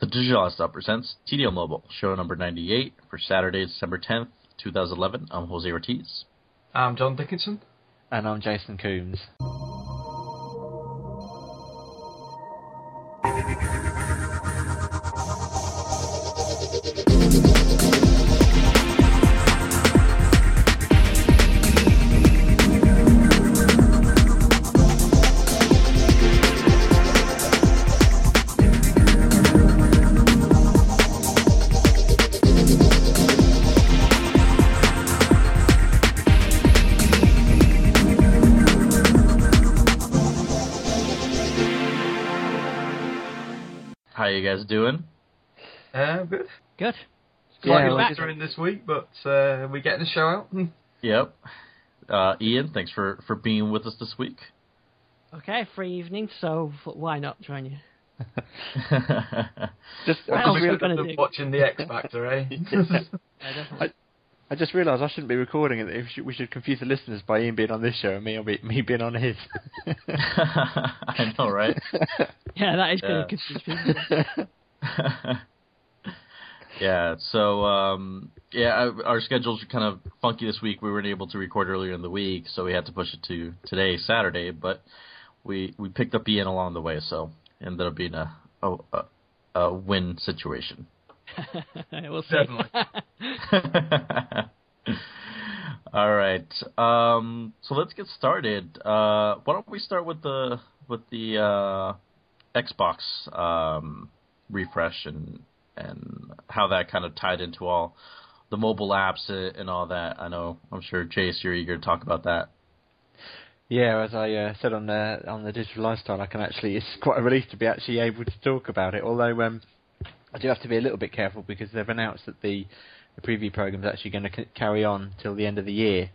The Digital Stop presents TDL Mobile, show number 98 for Saturday, December 10th, 2011. I'm Jose Ortiz. I'm John Dickinson. And I'm Jason Coombs. Good. Good. Slightly well, later in this week, but uh, we getting the show out. Yep. Uh, Ian, thanks for, for being with us this week. Okay, free evening, so f- why not join you? Just, What I else just, are we gonna Of do? watching the X Factor, eh? Yeah, definitely. I just realised I shouldn't be recording it. We should, we should confuse the listeners by Ian being on this show and me, be, me being on his. I know, right? yeah, that is going Yeah. to confuse people. Yeah, so um, yeah, our schedules are kind of funky this week. We weren't able to record earlier in the week, so we had to push it to today, Saturday. But we we picked up Ian along the way, so ended up being a a, a, a win situation. we'll see. Definitely. All right. Um, so let's get started. Uh, why don't we start with the with the uh, Xbox um, refresh and and how that kind of tied into all the mobile apps and all that. I know. I'm sure Chase, you're eager to talk about that. yeah, as I uh, said on the on the digital lifestyle, I can actually. It's quite a relief to be actually able to talk about it. Although um, I do have to be a little bit careful because they've announced that the the preview program is actually going to c- carry on till the end of the year.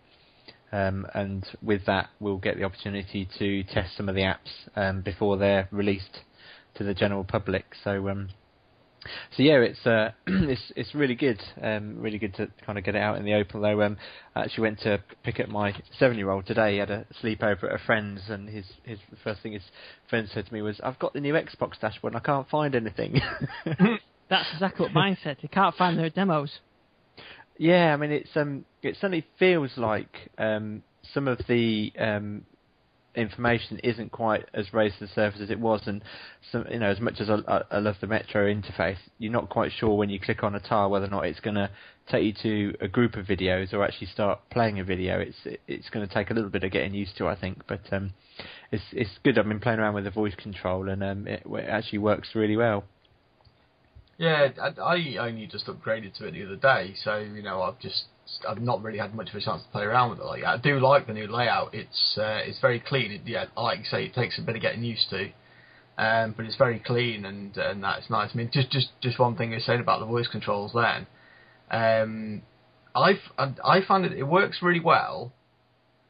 Um, and with that, we'll get the opportunity to test some of the apps um, before they're released to the general public. So, um, so yeah, it's uh, it's it's really good, um, really good to kind of get it out in the open. Though um, I actually went to pick up my seven-year-old today. He had a sleepover at a friend's, and his his first thing his friend said to me was, "I've got the new Xbox dashboard, and I can't find anything." That's exactly what mine said. They can't find their demos. Yeah, I mean it's um it certainly feels like um some of the um information isn't quite as raised to the surface as it was, and some you know as much as I, I, love the Metro interface, you're not quite sure when you click on a tile whether or not it's going to take you to a group of videos or actually start playing a video. It's it's going to take a little bit of getting used to, I think, but um it's it's good. I've been playing around with the voice control, and um it, it actually works really well. yeah, I, I only just upgraded to it the other day, so you know I've just I've not really had much of a chance to play around with it. Like I do like the new layout. It's uh, it's very clean. It, yeah, like you say, it takes a bit of getting used to. Um, but it's very clean and and that's nice. I mean, just just just one thing I said about the voice controls then. Um, I I find it it works really well,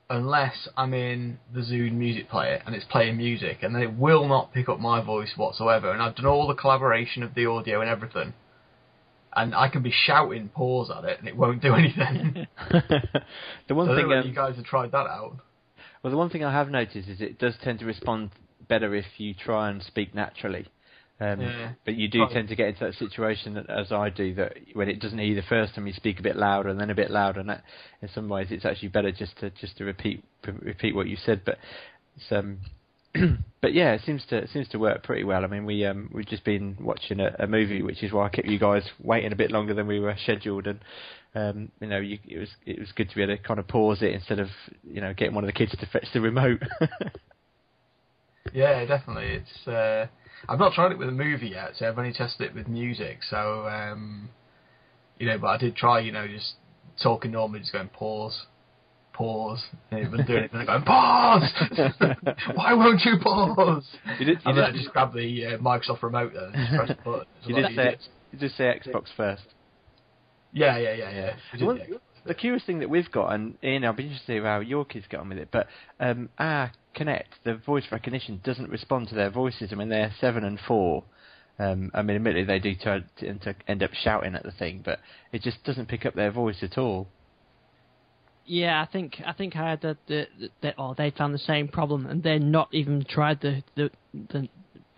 unless I'm in the Zune music player and it's playing music, and then it will not pick up my voice whatsoever. And I've done all the collaboration of the audio and everything, and I can be shouting pause at it and it won't do anything. the one I don't thing know um, you guys have tried that out. Well, the one thing I have noticed is it does tend to respond better if you try and speak naturally. Um, Yeah. But you do tend to get into that situation that, as I do, that when it doesn't hear you the first time, you speak a bit louder and then a bit louder, and that, in some ways, it's actually better just to just to repeat repeat what you said. But it's, um, but yeah, it seems to it seems to work pretty well. I mean, we um we've just been watching a, a movie, which is why I kept you guys waiting a bit longer than we were scheduled, and um you know you, it was it was good to be able to kind of pause it instead of you know getting one of the kids to fetch the remote. Yeah, definitely. It's uh, I've not tried it with a movie yet, so I've only tested it with music. So um, you know, but I did try, you know, just talking normally, just going pause, pause, and it wouldn't do anything. I'm going pause. Why won't you pause? you did, you And then I just grab the uh, Microsoft remote then and just press the button. You did say you did say Xbox first. Yeah, yeah, yeah, yeah. Well, the curious thing that we've got, and Ian, I'll be interested to see how your kids get on with it, but um, our Kinect, the voice recognition doesn't respond to their voices. I mean, they're seven and four. Um, I mean, admittedly, they do turn end up shouting at the thing, but it just doesn't pick up their voice at all. Yeah, I think I think I had the, the, the or they found the same problem, and they're not even tried the the, the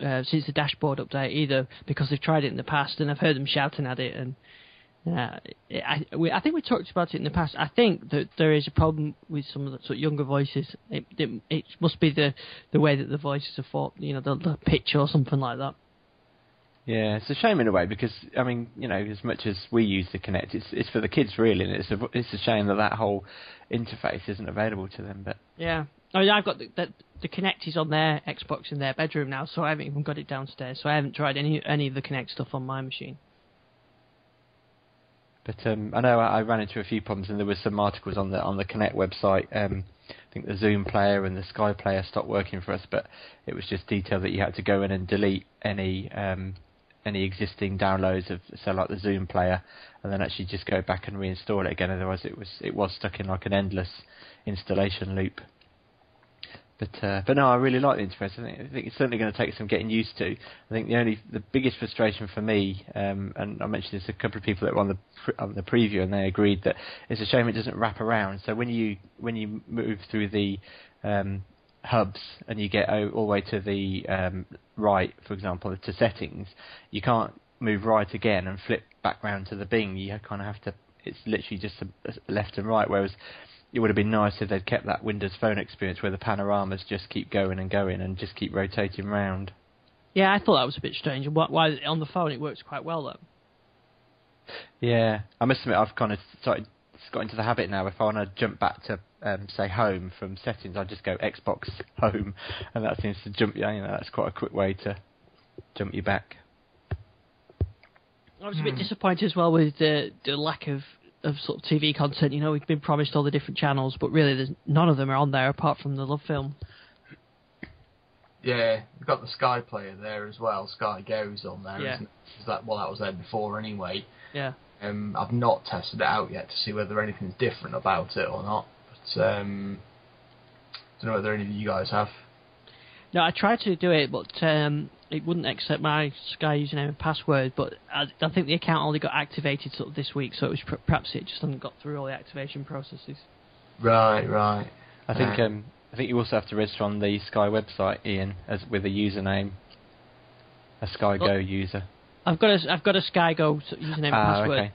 uh, since the dashboard update either because they've tried it in the past and I've heard them shouting at it and uh, I, we, I think we talked about it in the past. I think that there is a problem with some of the sort of younger voices. It, it, it must be the the way that the voices are fought, you know, the, the pitch or something like that. Yeah, it's a shame in a way because I mean, you know, as much as we use the Kinect, it's it's for the kids really, and it's a it's a shame that that whole interface isn't available to them. But yeah, I mean, I've got the, the the Kinect is on their Xbox in their bedroom now, so I haven't even got it downstairs. So I haven't tried any any of the Kinect stuff on my machine. But um, I know I, I ran into a few problems, and there was some articles on the on the Kinect website. Um, I think the Zune player and the Sky player stopped working for us, but it was just detail that you had to go in and delete any um, any existing downloads of so like the Zune player, and then actually just go back and reinstall it again. Otherwise, it was it was stuck in like an endless installation loop. But uh, but no, I really like the interface. I think, I think it's certainly going to take some getting used to. I think the only the biggest frustration for me, um, and I mentioned this a couple of people that were on the pre- on the preview, and they agreed that it's a shame it doesn't wrap around. So when you when you move through the um, hubs and you get all the way to the um, right, for example, to settings, you can't move right again and flip back round to the Bing. You kind of have to. It's literally just a, left and right. Whereas it would have been nice if they'd kept that Windows Phone experience where the panoramas just keep going and going and just keep rotating round. Yeah, I thought that was a bit strange. Why on the phone it works quite well though. Yeah, I must admit I've kind of started got into the habit now. If I want to jump back to um, say home from settings, I just go Xbox home, and that seems to jump you. You know, that's quite a quick way to jump you back. I was a bit hmm. disappointed as well with the the lack of of sort of TV content. You know, we've been promised all the different channels, but really, there's none of them are on there apart from the Love Film. Yeah, we've got the Sky Player there as well. Sky Go's on there. Yeah. Is that well, that was there before anyway. Yeah. Um, I've not tested it out yet to see whether anything's different about it or not. But um, I don't know whether any of you guys have. No, I tried to do it, but um, it wouldn't accept my Sky username and password. But I, I, think the account only got activated sort of this week, so it was perhaps it just hadn't got through all the activation processes. Right, right. I think um, I think you also have to register on the Sky website, Ian, as with a username, a Sky Go user. I've got a I've got a Sky Go username and ah, password, okay.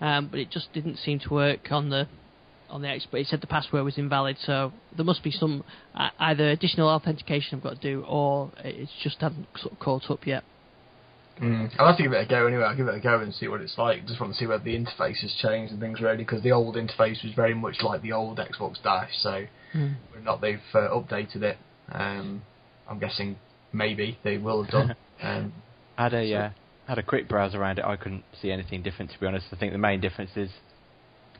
um, but it just didn't seem to work on the on the expert. It said the password was invalid, so there must be some uh, either additional authentication I've got to do, or it's just hasn't sort of caught up yet. Mm. I'll have to give it a go anyway. I'll give it a go and see what it's like. Just want to see whether the interface has changed and things really, because the old interface was very much like the old Xbox Dash. So mm. whether or not they've uh, updated it, um, I'm guessing maybe they will have done. um, I had a so. uh, had a quick browse around it. I couldn't see anything different to be honest. I think the main difference is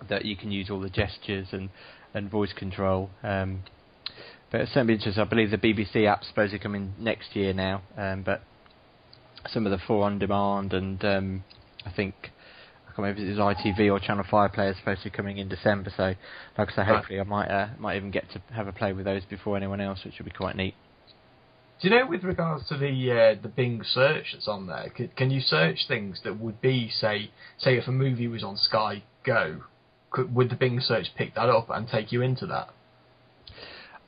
that you can use all the gestures and, and voice control. Um, but it's certainly interesting. I believe the BBC app's supposed to come in next year now, um, but some of the four on demand and um, I think I can't remember if it was ITV or Channel Five players supposed to be coming in December. So, like I say, hopefully I might uh, might even get to have a play with those before anyone else, which would be quite neat. Do you know, with regards to the uh, the Bing search that's on there, can, can you search things that would be, say, say if a movie was on Sky Go, could, would the Bing search pick that up and take you into that?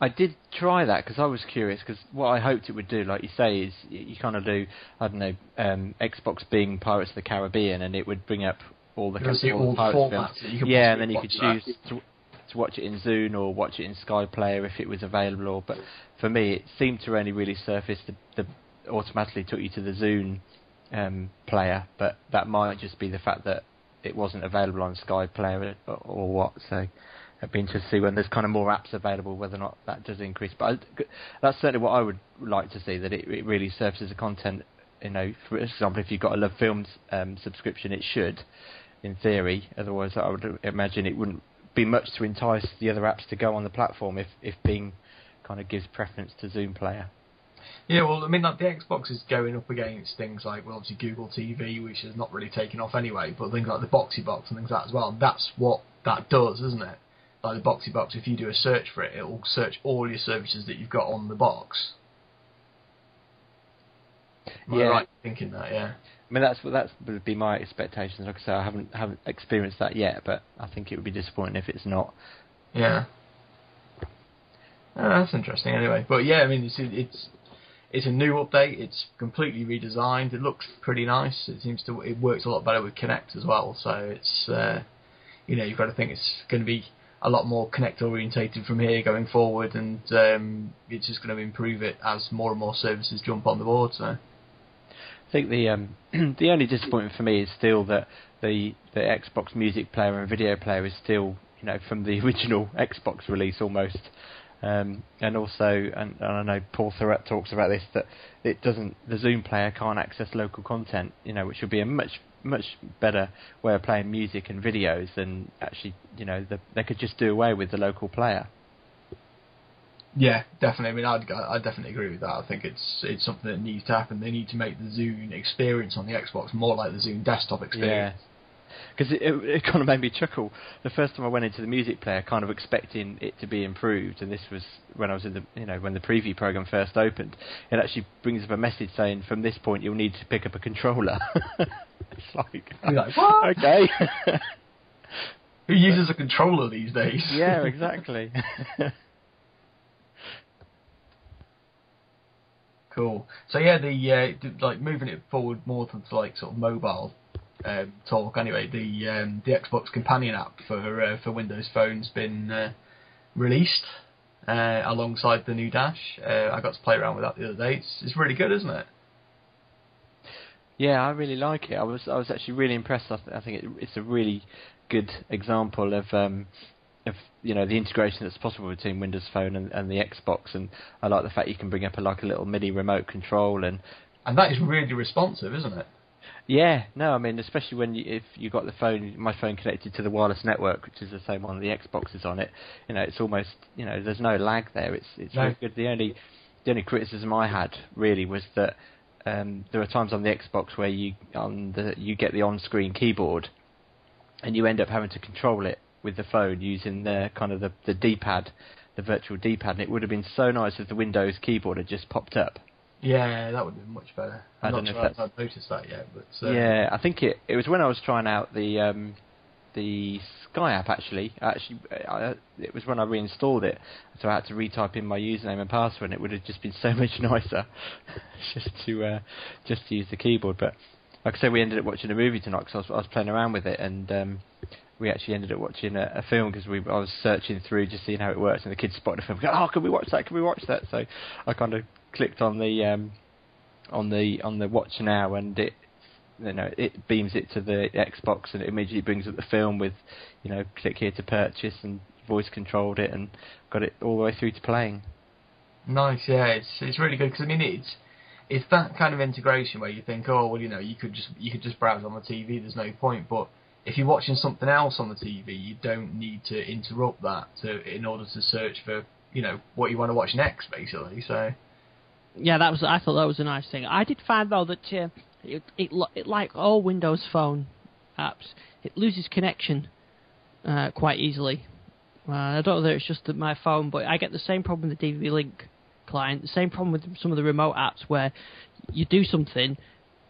I did try that because I was curious. Because what I hoped it would do, like you say, is you, you kind of do I don't know um, Xbox Bing Pirates of the Caribbean, and it would bring up all the, all, all the films. Yeah, and then you could choose to, to watch it in Zune or watch it in Sky Player if it was available. Or, but for me, it seemed to only really surface the, the automatically took you to the Zune um, player, but that might just be the fact that it wasn't available on Sky Player or, or what. So it'd be interesting to see when there's kind of more apps available whether or not that does increase. But I, that's certainly what I would like to see that it, it really surfaces the content. You know, for example, if you've got a Love Films um, subscription, it should, in theory. Otherwise, I would imagine it wouldn't be much to entice the other apps to go on the platform if if Bing kind of gives preference to Zune Player. Yeah, well, I mean, like the Xbox is going up against things like, well, obviously Google TV, which has not really taken off anyway, but things like the Boxee Box and things like that as well. And That's what that does, isn't it? Like the Boxee Box, if you do a search for it, it'll search all your services that you've got on the box. Am yeah, right thinking that, yeah. I mean, that's that's would be my expectations. Like I say, I haven't haven't experienced that yet, but I think it would be disappointing if it's not. Yeah. Oh, that's interesting. Anyway, but yeah, I mean, it's it's it's a new update. It's completely redesigned. It looks pretty nice. It seems to it works a lot better with Kinect as well. So it's uh, you know you've got to think it's going to be a lot more Kinect orientated from here going forward, and um, it's just going to improve it as more and more services jump on the board. So. I think the um, the only disappointment for me is still that the the Xbox Music Player and Video Player is still you know from the original Xbox release almost. Um, and also, and, and, I know Paul Thurrott talks about this that it doesn't. The Zune player can't access local content, you know, which would be a much much better way of playing music and videos than actually, you know, the, they could just do away with the local player. Yeah, definitely. I mean, I'd I definitely agree with that. I think it's it's something that needs to happen. They need to make the Zune experience on the Xbox more like the Zune desktop experience. Yeah because it, it, it, kind of made me chuckle. The first time I went into the music player, kind of expecting it to be improved, and this was when I was in the, you know, when the preview program first opened. It actually brings up a message saying, "From this point, you'll need to pick up a controller." it's like, like what? okay. Who uses a controller these days? yeah, exactly. cool. So yeah, the uh, like moving it forward more to like sort of mobile um, talk. Anyway, the um, the Xbox Companion app for uh, for Windows Phone's been uh, released uh, alongside the new Dash. Uh, I got to play around with that the other day. It's, it's really good, isn't it? Yeah, I really like it. I was I was actually really impressed. I, th- I think it, it's a really good example of um, of you know the integration that's possible between Windows Phone and, and the Xbox, and I like the fact you can bring up a, like a little mini remote control and and that is really responsive, isn't it? Yeah, no, I mean, especially when you, if you got the phone, my phone connected to the wireless network, which is the same one the Xbox is on it. You know, it's almost, you know, there's no lag there. It's it's no. really good. The only the only criticism I had really was that um, there are times on the Xbox where you on the you get the on-screen keyboard, and you end up having to control it with the phone using the kind of the the D-pad, the virtual D-pad. And it would have been so nice if the Windows keyboard had just popped up yeah, that would be much better. I'm I don't know sure if I've noticed that yet, but uh, yeah, I think it it was when I was trying out the um, the Sky app actually. Actually, I, it was when I reinstalled it, so I had to retype in my username and password, and it would have just been so much nicer just to uh, just to use the keyboard. But like I said, we ended up watching a movie tonight because I was, I was playing around with it, and um, we actually ended up watching a, a film because we I was searching through just seeing how it works, and the kids spotted the film. Go, oh, can we watch that? Can we watch that? So I kind of clicked on the um, on the on the watch now, and it you know it beams it to the Xbox, and it immediately brings up the film with you know click here to purchase, and voice controlled it, and got it all the way through to playing. Nice, yeah, it's it's really good because I mean it's it's that kind of integration where you think, oh well, you know, you could just you could just browse on the TV. There's no point, but if you're watching something else on the TV, you don't need to interrupt that to in order to search for you know what you want to watch next, basically. So yeah, that was. I thought that was a nice thing. I did find though that uh, it, it, it, like all Windows Phone apps, it loses connection uh, quite easily. Uh, I don't know whether it's just my phone, but I get the same problem with the DV Link client. The same problem with some of the remote apps where you do something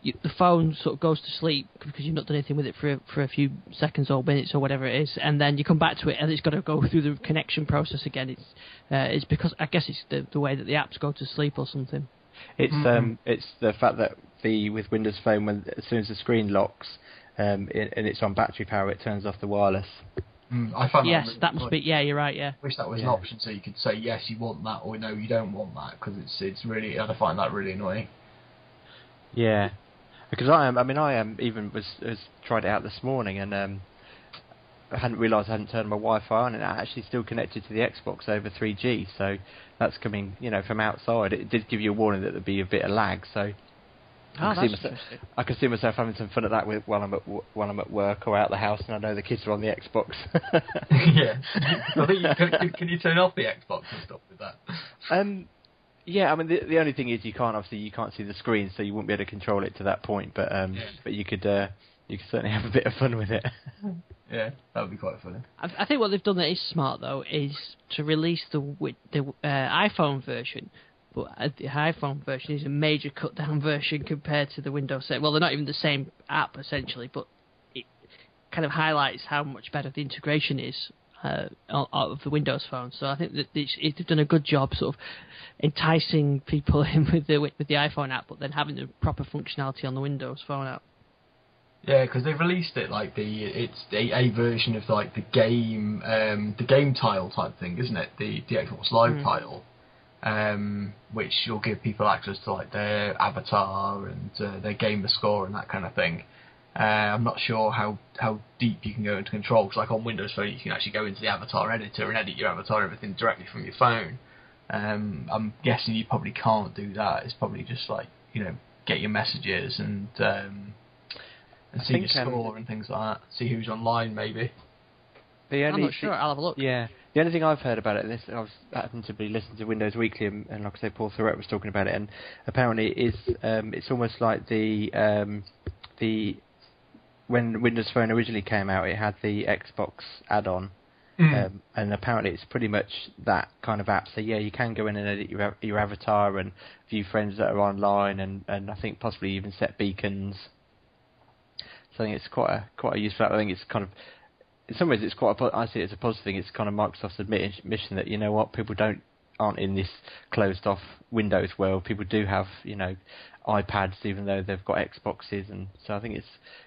you, the phone sort of goes to sleep because you've not done anything with it for for a few seconds or minutes or whatever it is, and then you come back to it and it's got to go through the connection process again. It's uh, it's because I guess it's the the way that the apps go to sleep or something. It's mm-hmm. um it's the fact that the with Windows Phone when as soon as the screen locks um it, and it's on battery power, it turns off the wireless. Mm, I find yes, that, really that must be. Yeah, you're right. Yeah. Wish that was yeah. an option so you could say yes, you want that, or no, you don't want that, because it's it's really I find that really annoying. Yeah, because I am. I mean, I am even was, was tried it out this morning and um, I hadn't realised I hadn't turned my Wi-Fi on, and it actually still connected to the Xbox over 3G. So that's coming, you know, from outside. It did give you a warning that there'd be a bit of lag. So oh, I, can myself, I can see myself having some fun at that with, while I'm at while I'm at work or out the house, and I know the kids are on the Xbox. yeah, I think you, can, can you turn off the Xbox and stuff with that? Um, yeah, I mean the the only thing is you can't obviously you can't see the screen, so you wouldn't be able to control it to that point. But um, yeah. but you could uh, you could certainly have a bit of fun with it. yeah, that would be quite funny. I, I, think what they've done that is smart though is to release the the uh, iPhone version. But uh, the iPhone version is a major cut down version compared to the Windows set. Well, they're not even the same app essentially, but it kind of highlights how much better the integration is uh, out of the Windows Phone. So I think that it's, it's done a good job, sort of enticing people in with the with the iPhone app, but then having the proper functionality on the Windows Phone app. Yeah, because they've released it like the it's a, a version of like the game um, the game tile type thing, isn't it? The the Xbox Live Mm. tile, um, which will give people access to like their avatar and uh, their gamer score and that kind of thing. Uh, I'm not sure how how deep you can go into control because like on Windows Phone you can actually go into the avatar editor and edit your avatar and everything directly from your phone. Um, I'm guessing you probably can't do that. It's probably just like you know get your messages and um, and I see your think, um, score and things like that. See who's online maybe. The I'm not sure. I'll have a look. Yeah. The only thing I've heard about it, this I was happened to be listening to Windows Weekly, and, and like I say, Paul Thurrott was talking about it, and apparently it is um, it's almost like the um, the when Windows Phone originally came out, it had the Xbox add-on, um, and apparently it's pretty much that kind of app. So yeah, you can go in and edit your your avatar and view friends that are online, and, and I think possibly even set beacons. So I think it's quite a quite a useful. app. I think it's kind of in some ways it's quite a, I see it as a positive thing. It's kind of Microsoft's admission that you know what people don't aren't in this closed off Windows world. People do have you know iPads even though they've got Xboxes, and so I think it's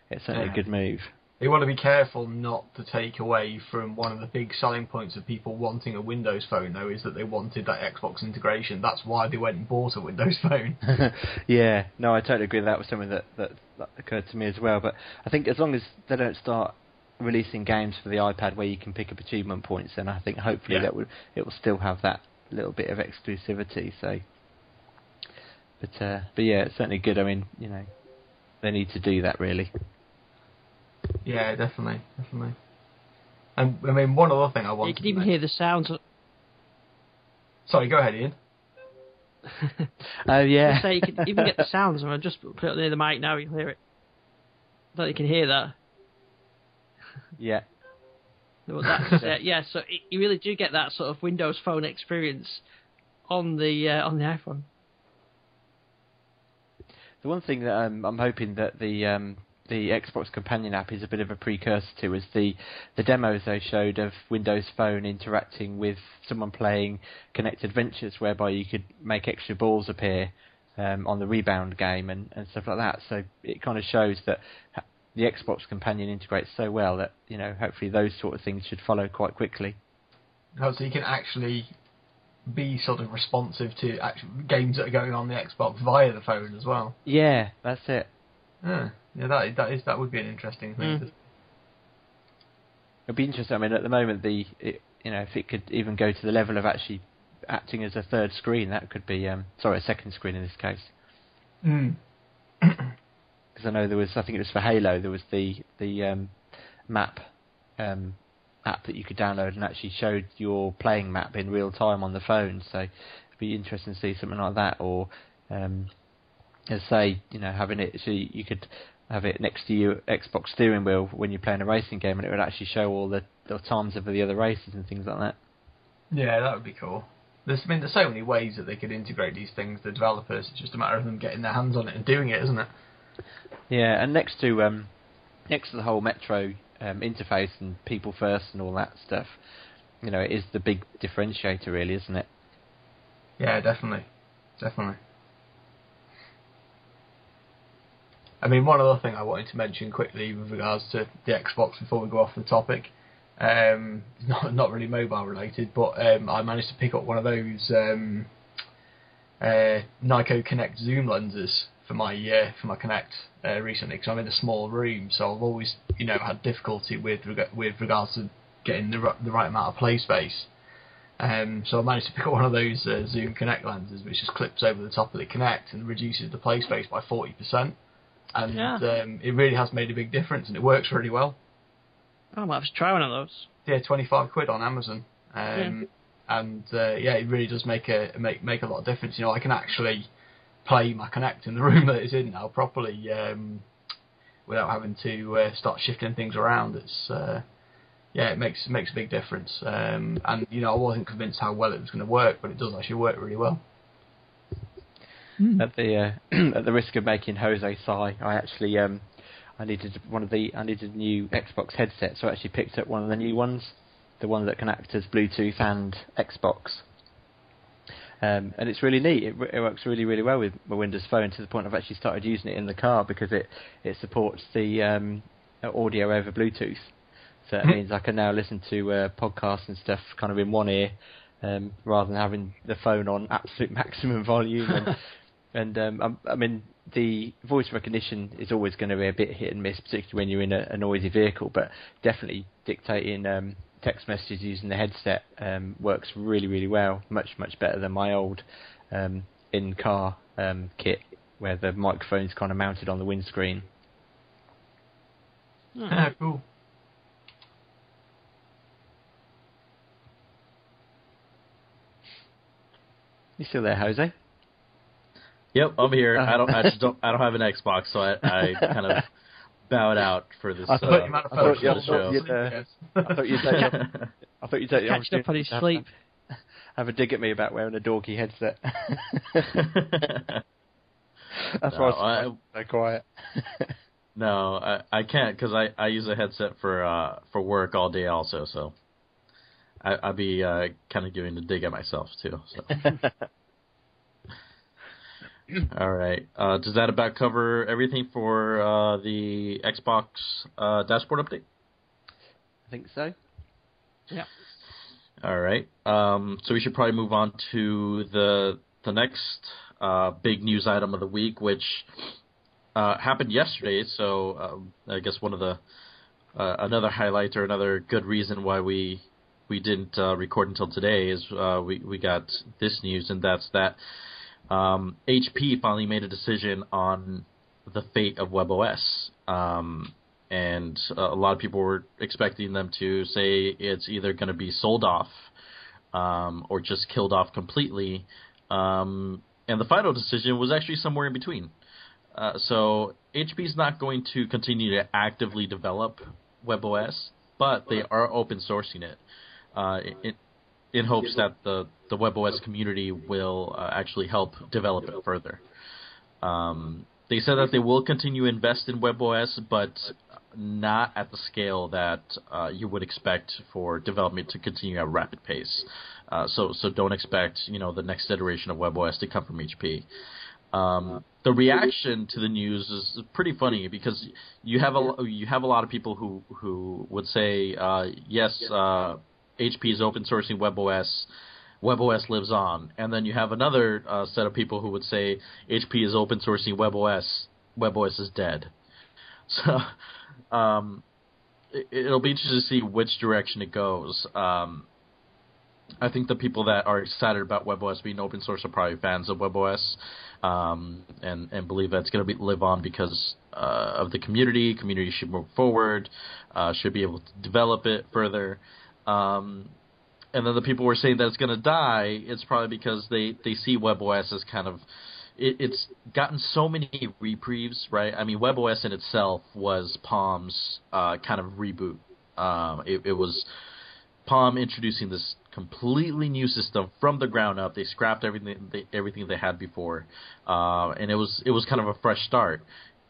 it's certainly Yeah. a good move. You want to be careful not to take away from one of the big selling points of people wanting a Windows phone, though, is that they wanted that Xbox integration. That's why they went and bought a Windows phone. yeah, no, I totally agree. That was something that, that that occurred to me as well. But I think as long as they don't start releasing games for the iPad where you can pick up achievement points, then I think hopefully Yeah. that would it will still have that little bit of exclusivity. So, but uh, but yeah, it's certainly good. I mean, you know, they need to do that really. yeah, definitely, definitely. And I mean, one other thing I want. You can even men- hear the sounds. Of, Sorry, go ahead, Ian. Oh yeah, say you can even get the sounds. I mean, just put it near the mic now. You can hear it. I don't know if you can hear that. yeah. Well, that's uh, yeah. So it, you really do get that sort of Windows Phone experience on the uh, on the iPhone. The one thing that um, I'm hoping that the um, the Xbox Companion app is a bit of a precursor to is the the demos they showed of Windows Phone interacting with someone playing Kinect Adventures, whereby you could make extra balls appear um, on the rebound game and, and stuff like that. So it kind of shows that the Xbox Companion integrates so well that you know hopefully those sort of things should follow quite quickly. Oh, so you can actually be sort of responsive to actual games that are going on the Xbox via the phone as well. Yeah, that's it. Yeah, yeah, that that is that would be an interesting thing. Mm. It'd be interesting. I mean, at the moment, the it, you know if it could even go to the level of actually acting as a third screen, that could be um, sorry, a second screen in this case. Mm. Because I know there was, I think it was for Halo, there was the the um, map um, app that you could download and actually showed your playing map in real time on the phone. So it'd be interesting to see something like that, or um, as say, you know, having it so you could have it next to your Xbox steering wheel when you're playing a racing game, and it would actually show all the, the times of the other races and things like that. Yeah, that would be cool. There's, I mean, there's so many ways that they could integrate these things. The developers, it's just a matter of them getting their hands on it and doing it, isn't it? Yeah, and next to um, next to the whole Metro um, interface and people first and all that stuff, you know, it is the big differentiator, really, isn't it? Yeah, definitely, definitely. I mean, one other thing I wanted to mention quickly with regards to the Xbox before we go off the topic, um, not not really mobile related, but um, I managed to pick up one of those um, uh, Nyko Kinect zoom lenses for my uh, for my Kinect uh, recently because I'm in a small room, so I've always you know had difficulty with reg- with regards to getting the ri- the right amount of play space. Um, so I managed to pick up one of those uh, Zoom Kinect lenses, which just clips over the top of the Kinect and reduces the play space by 40%. And Yeah. um, it really has made a big difference, and it works really well. Oh, I might have to try one of those. Yeah, 25 quid on Amazon. Um, And uh, yeah, it really does make a make make a lot of difference. You know, I can actually play my Kinect in the room that it's in now properly um, without having to uh, start shifting things around. It's uh, yeah, it makes makes a big difference. Um, and you know, I wasn't convinced how well it was going to work, but it does actually work really well. At the uh, at the risk of making Jose sigh, I actually um, I needed one of the I needed a new Xbox headset, so I actually picked up one of the new ones the one that can act as Bluetooth and Xbox. Um, and it's really neat. It, it, works really, really well with my Windows Phone to the point I've actually started using it in the car because it, it supports the um, audio over Bluetooth. So it hmm. means I can now listen to uh, podcasts and stuff kind of in one ear um, rather than having the phone on absolute maximum volume. And, and um, I mean, the voice recognition is always going to be a bit hit and miss, particularly when you're in a, a noisy vehicle. But definitely dictating um, text messages using the headset um, works really, really well. Much, much better than my old um, in-car um, kit, where the microphone's kind of mounted on the windscreen. Oh, cool. You still there, Jose? Yep, I'm here. I don't. I just don't. I don't have an Xbox, so I, I kind of bowed out for this. I thought, uh, I thought, you, show. You'd, uh, I thought you'd say, I thought you'd say, catching up on his sleep. Have, have a dig at me about wearing a dorky headset. That's no, why I was so quiet. no, I, I can't because I, I use a headset for uh, for work all day also. So I, I'd be uh, kind of giving a dig at myself too. So. All right. Uh, does that about cover everything for uh, the Xbox uh, dashboard update? I think so. Yeah. All right. Um, so we should probably move on to the the next uh, big news item of the week, which uh, happened yesterday. So um, I guess one of the uh, another highlight or another good reason why we we didn't record until today is we we got this news, and that's that um, HP finally made a decision on the fate of WebOS. Um, and uh, a lot of people were expecting them to say it's either going to be sold off um, or just killed off completely. Um, and the final decision was actually somewhere in between. Uh, so HP is not going to continue to actively develop WebOS, but they are open sourcing it. Uh, it, in hopes that the the WebOS community will uh, actually help develop it further. Um, they said that they will continue to invest in WebOS, but not at the scale that uh, you would expect for development to continue at a rapid pace. Uh, so so don't expect you know the next iteration of WebOS to come from HP. Um, the reaction to the news is pretty funny because you have a you have a lot of people who who would say uh, yes uh, HP is open sourcing WebOS. WebOS lives on, and then you have another uh, set of people who would say HP is open sourcing WebOS. WebOS is dead. So um, it, will be interesting to see which direction it goes. Um, I think the people that are excited about WebOS being open source are probably fans of WebOS, um, and and believe that it's going to live on because uh, of the community. Community should move forward, uh, should be able to develop it further. Um, and then the people were saying that it's going to die. It's probably because they they see WebOS as kind of it, it's gotten so many reprieves, right? I mean, WebOS in itself was Palm's uh, kind of reboot. Um, it, it was Palm introducing this completely new system from the ground up. They scrapped everything they, everything they had before, uh, and it was it was kind of a fresh start.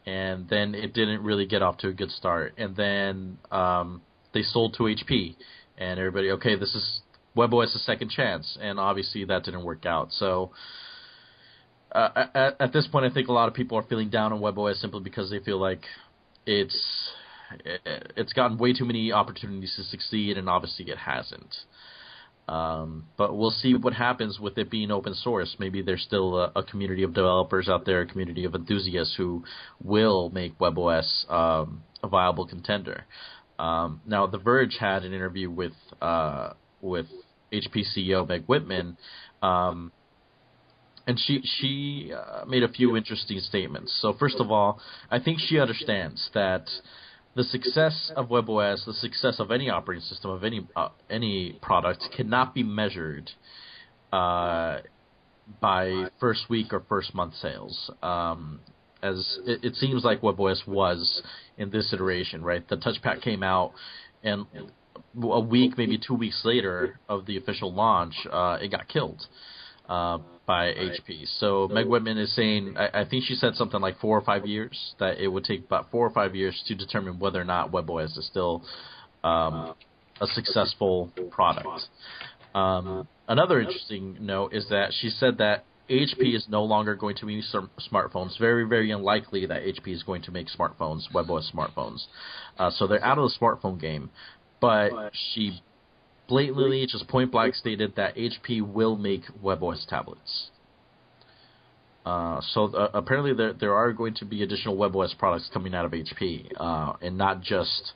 And then it didn't really get off to a good start. And then um, they sold to HP, and everybody, okay, this is WebOS a second chance, and obviously that didn't work out. So uh, at, at this point, I think a lot of people are feeling down on WebOS simply because they feel like it's it's gotten way too many opportunities to succeed, and obviously it hasn't. Um, but we'll see what happens with it being open source. Maybe there's still a, a, community of developers out there, a community of enthusiasts who will make WebOS um, a viable contender. Um, now, The Verge had an interview with uh, with HP CEO Meg Whitman, um, and she she uh, made a few interesting statements. So first of all, I think she understands that the success of WebOS, the success of any operating system of any uh, any product, cannot be measured uh, by first week or first month sales. Um, as it, it seems like WebOS was in this iteration, right? The touchpad came out, and a week, maybe two weeks later of the official launch, uh, it got killed uh, by HP. So Meg Whitman is saying, I, I think she said something like four or five years that it would take about four or five years to determine whether or not WebOS is still um, a successful product. Um, another interesting note is that she said that HP is no longer going to be smartphones. Very, very unlikely that HP is going to make smartphones, WebOS smartphones. Uh, so they're out of the smartphone game. But she blatantly, just point blank, stated that HP will make WebOS tablets. Uh, so uh, apparently there there are going to be additional WebOS products coming out of HP, uh, and not just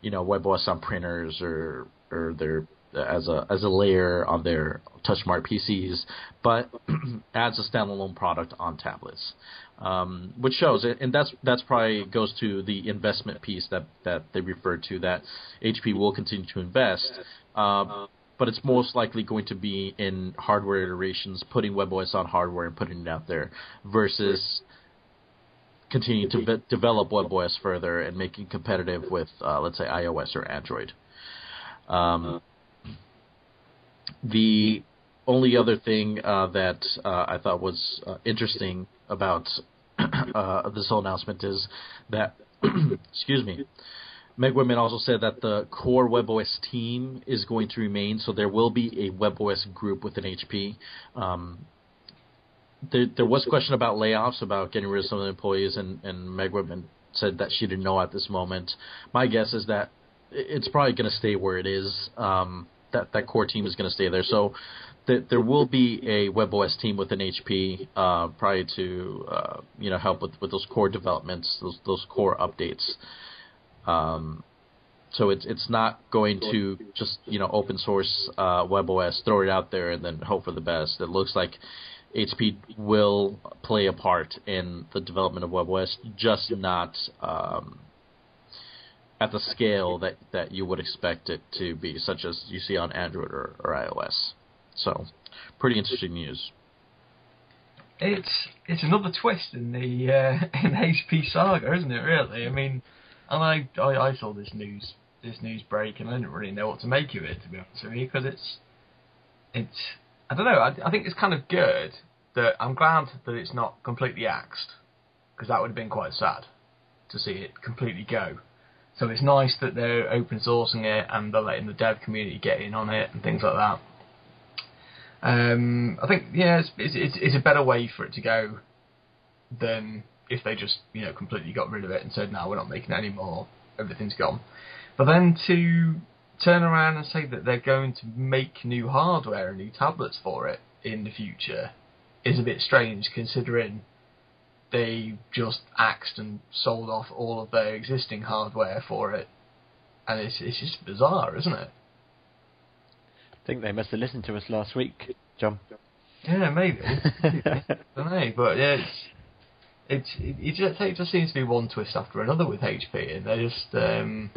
you know WebOS on printers or or their as a as a layer on their TouchSmart PCs, but as a standalone product on tablets, um, which shows and that's that's probably goes to the investment piece that that they referred to that HP will continue to invest. Uh, but it's most likely going to be in hardware iterations, putting WebOS on hardware and putting it out there, versus continuing to develop WebOS further and making competitive with, uh, let's say, iOS or Android. Um, the only other thing uh, that uh, I thought was uh, interesting about uh, this whole announcement is that, excuse me, Meg Whitman also said that the core WebOS team is going to remain, so there will be a WebOS group within HP. Um, there, there was question about layoffs, about getting rid of some of the employees, and, and Meg Whitman said that she didn't know at this moment. My guess is that it's probably going to stay where it is. Um, that that core team is going to stay there. So th- there will be a WebOS team within HP, uh, probably to uh, you know help with, with those core developments, those those core updates. Um, so it's it's not going to just you know open source uh, WebOS, throw it out there, and then hope for the best. It looks like HP will play a part in the development of WebOS, just not um, at the scale that, that you would expect it to be, such as you see on Android or, or iOS. So, pretty interesting news. It's it's another twist in the uh, in HP saga, isn't it? Really, I mean, and I, I I saw this news this news break and I didn't really know what to make of it to be honest with you because it's it's I don't know I, I think it's kind of good that I'm glad that it's not completely axed because that would have been quite sad to see it completely go so it's nice that they're open sourcing it and they're letting the dev community get in on it and things like that. Um, I think yeah, it's, it's, it's a better way for it to go than if they just you know completely got rid of it and said no, we're not making it anymore, everything's gone. But then to turn around and say that they're going to make new hardware and new tablets for it in the future is a bit strange considering they just axed and sold off all of their existing hardware for it, and it's it's just bizarre, isn't it? I think they must have listened to us last week, John. Yeah, maybe. I don't know, but yeah, it's it's it, it, just, it just seems to be one twist after another with HP, and they just um,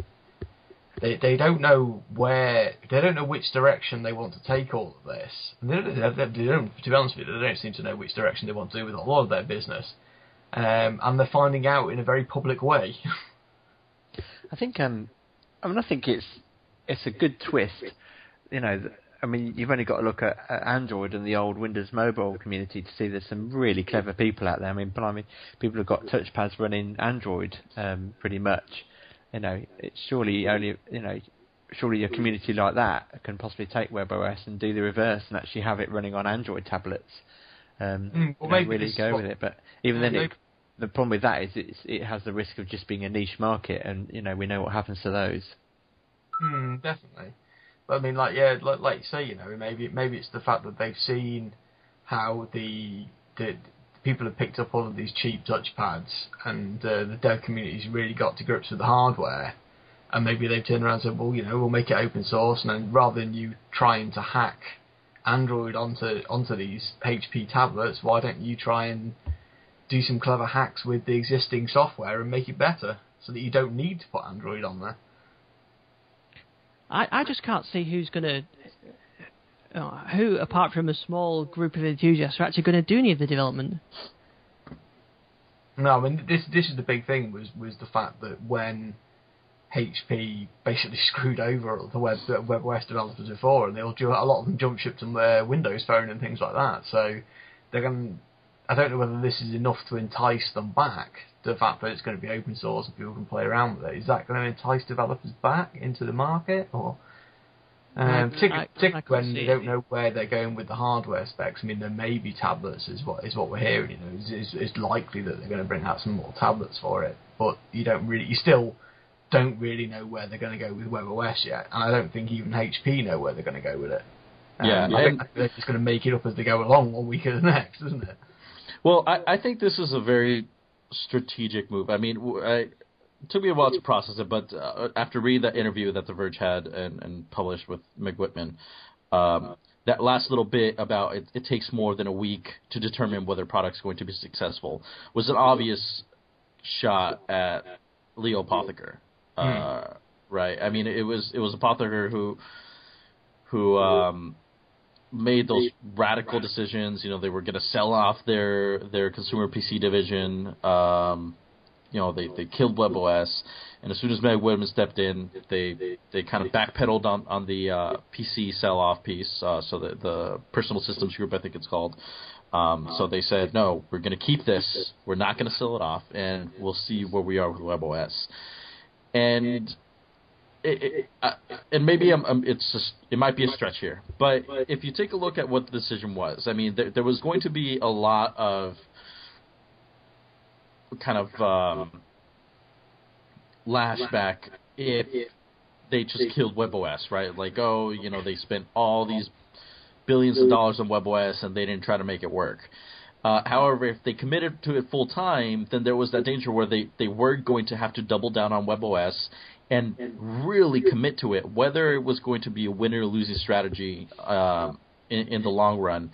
they they don't know where they don't know which direction they want to take all of this. And they don't, they don't, to be honest with you, they don't seem to know which direction they want to do with a lot of their business um, and they're finding out in a very public way. I think um, I mean I think it's it's a good twist. You know, I mean you've only got to look at, at Android and the old Windows Mobile community to see there's some really clever people out there. I mean, blimey, people have got touchpads running Android um, pretty much. You know, it's surely only you know surely a community like that can possibly take WebOS and do the reverse and actually have it running on Android tablets. Um, mm, well, you know, really go with it. But even then, it, the problem with that is it has the risk of just being a niche market, and you know we know what happens to those. Hmm, definitely. But I mean, like yeah, like, like you say, you know, maybe maybe it's the fact that they've seen how the the people have picked up all of these cheap touchpads, and uh, the dev community's really got to grips with the hardware. And maybe they've turned around and said, well, you know, we'll make it open source, and then rather than you trying to hack Android onto onto these HP tablets, why don't you try and do some clever hacks with the existing software and make it better so that you don't need to put Android on there. I, I just can't see who's going to. Uh, who, apart from a small group of enthusiasts, are actually going to do any of the development? No, I mean this. This is the big thing was was the fact that when HP basically screwed over the web the WebOS developers before, and they all a lot of them jump shipped on their Windows Phone and things like that. So they're going I don't know whether this is enough to entice them back. The fact that it's going to be open source and people can play around with it is that going to entice developers back into the market, or Um, particularly, particularly when they don't know where they're going with the hardware specs. I mean, there may be tablets, is what is what we're hearing. You know, it's, it's, it's likely that they're going to bring out some more tablets for it, but you don't really, you still don't really know where they're going to go with WebOS yet, and I don't think even HP know where they're going to go with it. Um, Yeah, I think they're just going to make it up as they go along, one week at the next, isn't it? Well, I, I think this is a very strategic move. I mean, I, it took me a while to process it, but uh, after reading that interview that The Verge had and, and published with Meg Whitman, um, that last little bit about it, it takes more than a week to determine whether a product's going to be successful was an obvious shot at Leo Apotheker. Uh, right? I mean, it was it was Apotheker who who um, made those radical decisions. You know, they were going to sell off their their consumer PC division. Um, you know, they they killed WebOS, and as soon as Meg Whitman stepped in, they they kind of backpedaled on on the uh, PC sell off piece. Uh, so the the personal systems group, I think it's called. Um, so they said, no, we're going to keep this. We're not going to sell it off, and we'll see where we are with WebOS. And it, it, and maybe I'm, I'm, it's just, it might be a stretch here, but if you take a look at what the decision was, I mean, there, there was going to be a lot of kind of um, lashback if they just killed WebOS, right? Like, oh, you know, they spent all these billions of dollars on WebOS and they didn't try to make it work. Uh, however, if they committed to it full time, then there was that danger where they, they were going to have to double down on WebOS and really commit to it, whether it was going to be a win or losing strategy um, in, in the long run.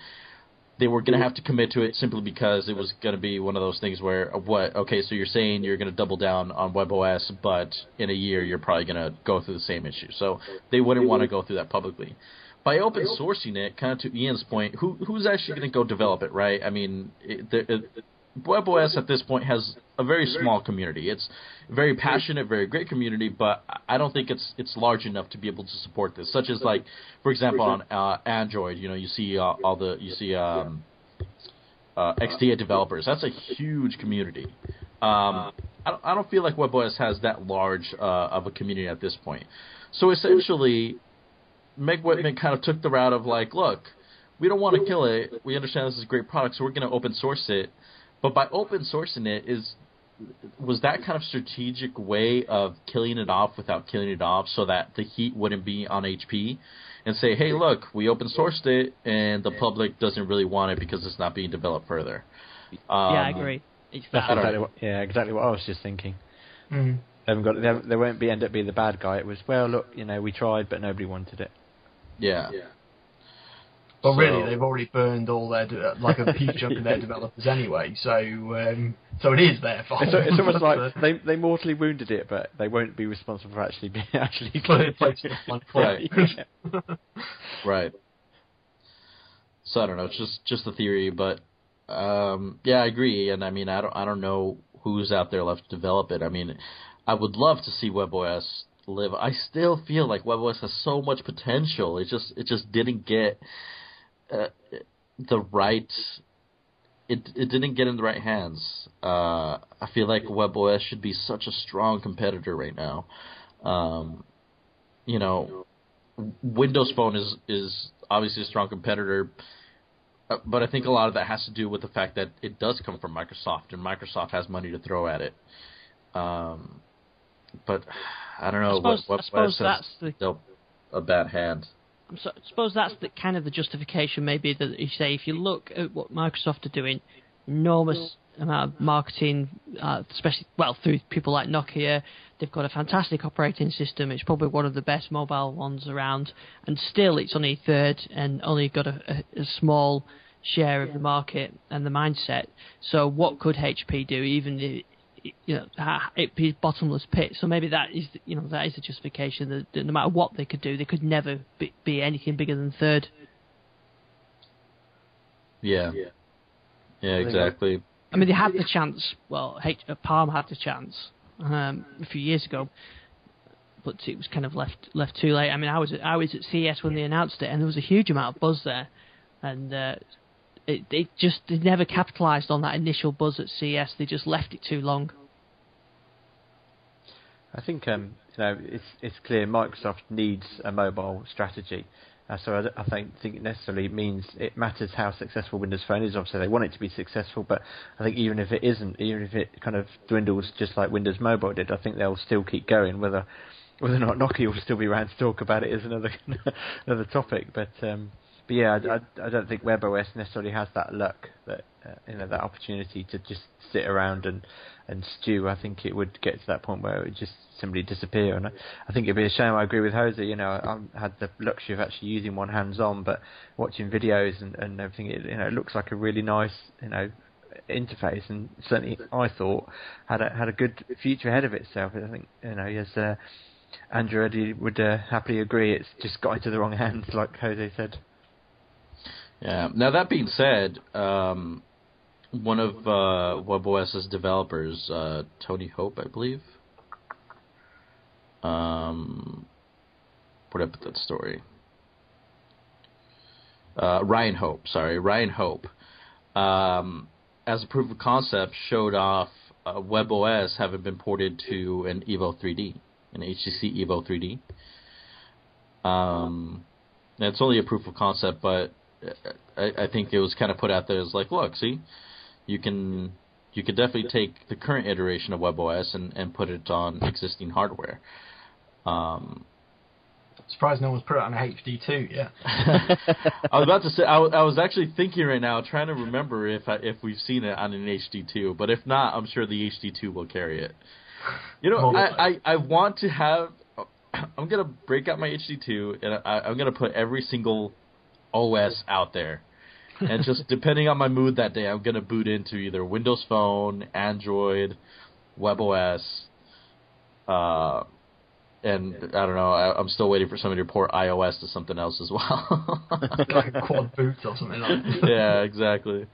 They were going to have to commit to it simply because it was going to be one of those things where, uh, what? Okay, so you're saying you're going to double down on WebOS, but in a year you're probably going to go through the same issue. So they wouldn't want to go through that publicly by open sourcing it, kind of to Ian's point, who who's actually going to go develop it, right? I mean, it, the, it, WebOS at this point has a very small community. It's very passionate, very great community, but I don't think it's it's large enough to be able to support this. Such as like, for example, on uh, Android, you know, you see uh, all the you see um, uh, XDA developers. That's a huge community. Um, I don't, I don't feel like WebOS has that large uh, of a community at this point. So essentially, Meg Whitman kind of took the route of like, look, we don't want to kill it. We understand this is a great product, so we're going to open source it. But by open sourcing it, is was that kind of strategic way of killing it off without killing it off, so that the heat wouldn't be on HP, and say, hey, look, we open sourced it, and the public doesn't really want it because it's not being developed further. Um, yeah, I agree. It's That's exactly what, yeah, exactly what I was just thinking. Mm. They haven't got. They, haven't- they won't be end up being the bad guy. It was well, look, you know, we tried, but nobody wanted it. Yeah. But So- really, they've already burned all their de- like a huge chunk of their developers anyway. So um, so it is their fault. It's, it's almost like they they mortally wounded it, but they won't be responsible for actually being actually. but it takes it one Right. Right. So I don't know. It's just just a theory, but um, yeah, I agree. And I mean, I don't I don't know who's out there left to develop it. I mean, I would love to see WebOS live. I still feel like WebOS has so much potential. It just it just didn't get uh, the right. It it didn't get in the right hands. Uh, I feel like WebOS should be such a strong competitor right now. Um, you know, Windows Phone is is obviously a strong competitor, uh, but I think a lot of that has to do with the fact that it does come from Microsoft, and Microsoft has money to throw at it. Um, but I don't know. I suppose, what, I suppose what that's the dealt a bad hand. So, I suppose that's the kind of the justification, maybe that you say if you look at what Microsoft are doing, enormous amount of marketing, uh, especially well through people like Nokia. They've got a fantastic operating system. It's probably one of the best mobile ones around, and still it's only third and only got a, a, a small share of the market and the mindset. So what could HP do, even if, you know, ha- it be bottomless pit. So maybe that is, you know, that is a justification that, that no matter what they could do, they could never be, be anything bigger than third. Yeah. Yeah, exactly. I mean, they had the chance. Well, H- uh, Palm had the chance um, a few years ago, but it was kind of left left too late. I mean, I was at, I was at CES when they announced it, and there was a huge amount of buzz there, and uh, it it just they never capitalised on that initial buzz at CES. They just left it too long. I think um, you know it's it's clear Microsoft needs a mobile strategy. Uh, so I, I think think it necessarily means it matters how successful Windows Phone is. Obviously, they want it to be successful, but I think even if it isn't, even if it kind of dwindles just like Windows Mobile did, I think they'll still keep going. Whether whether or not Nokia will still be around to talk about it is another another topic. But um, but yeah, I, I, I, don't think WebOS necessarily has that luck, that uh, you know, that opportunity to just sit around and and stew. I think it would get to that point where it would just simply disappear. And I, I think it'd be a shame. I agree with Jose. You know, I, had the luxury of actually using one hands on, but watching videos and, and everything, it, you know, it looks like a really nice, you know, interface, and certainly I thought had a had a good future ahead of itself. I think you know, as uh, Andrew Eddy would uh, happily agree, it's just got into the wrong hands, like Jose said. Yeah. Now that being said, um, one of uh, WebOS's developers, uh, Tony Hope, I believe. Um, where that story? Uh, Ryan Hope, sorry, Ryan Hope, um, as a proof of concept, showed off uh, WebOS having been ported to an Evo 3D, an HTC Evo 3D. Um, it's only a proof of concept, but I, I think it was kind of put out there as like, look, see, you can you could definitely take the current iteration of WebOS and, and put it on existing hardware. Um, Surprised no one's put it on an HD2 yet. I was about to say I, I was actually thinking right now, trying to remember if I, if we've seen it on an HD2, but if not, I'm sure the HD2 will carry it. You know, I, I, I want to have. I'm gonna break out my HD2 and I, I'm gonna put every single OS out there. and just depending on my mood that day, I'm gonna boot into either Windows Phone, Android, WebOS, uh, and I don't know. I, am still waiting for somebody to port iOS to something else as well. like a quad boot or something like that. Yeah, exactly.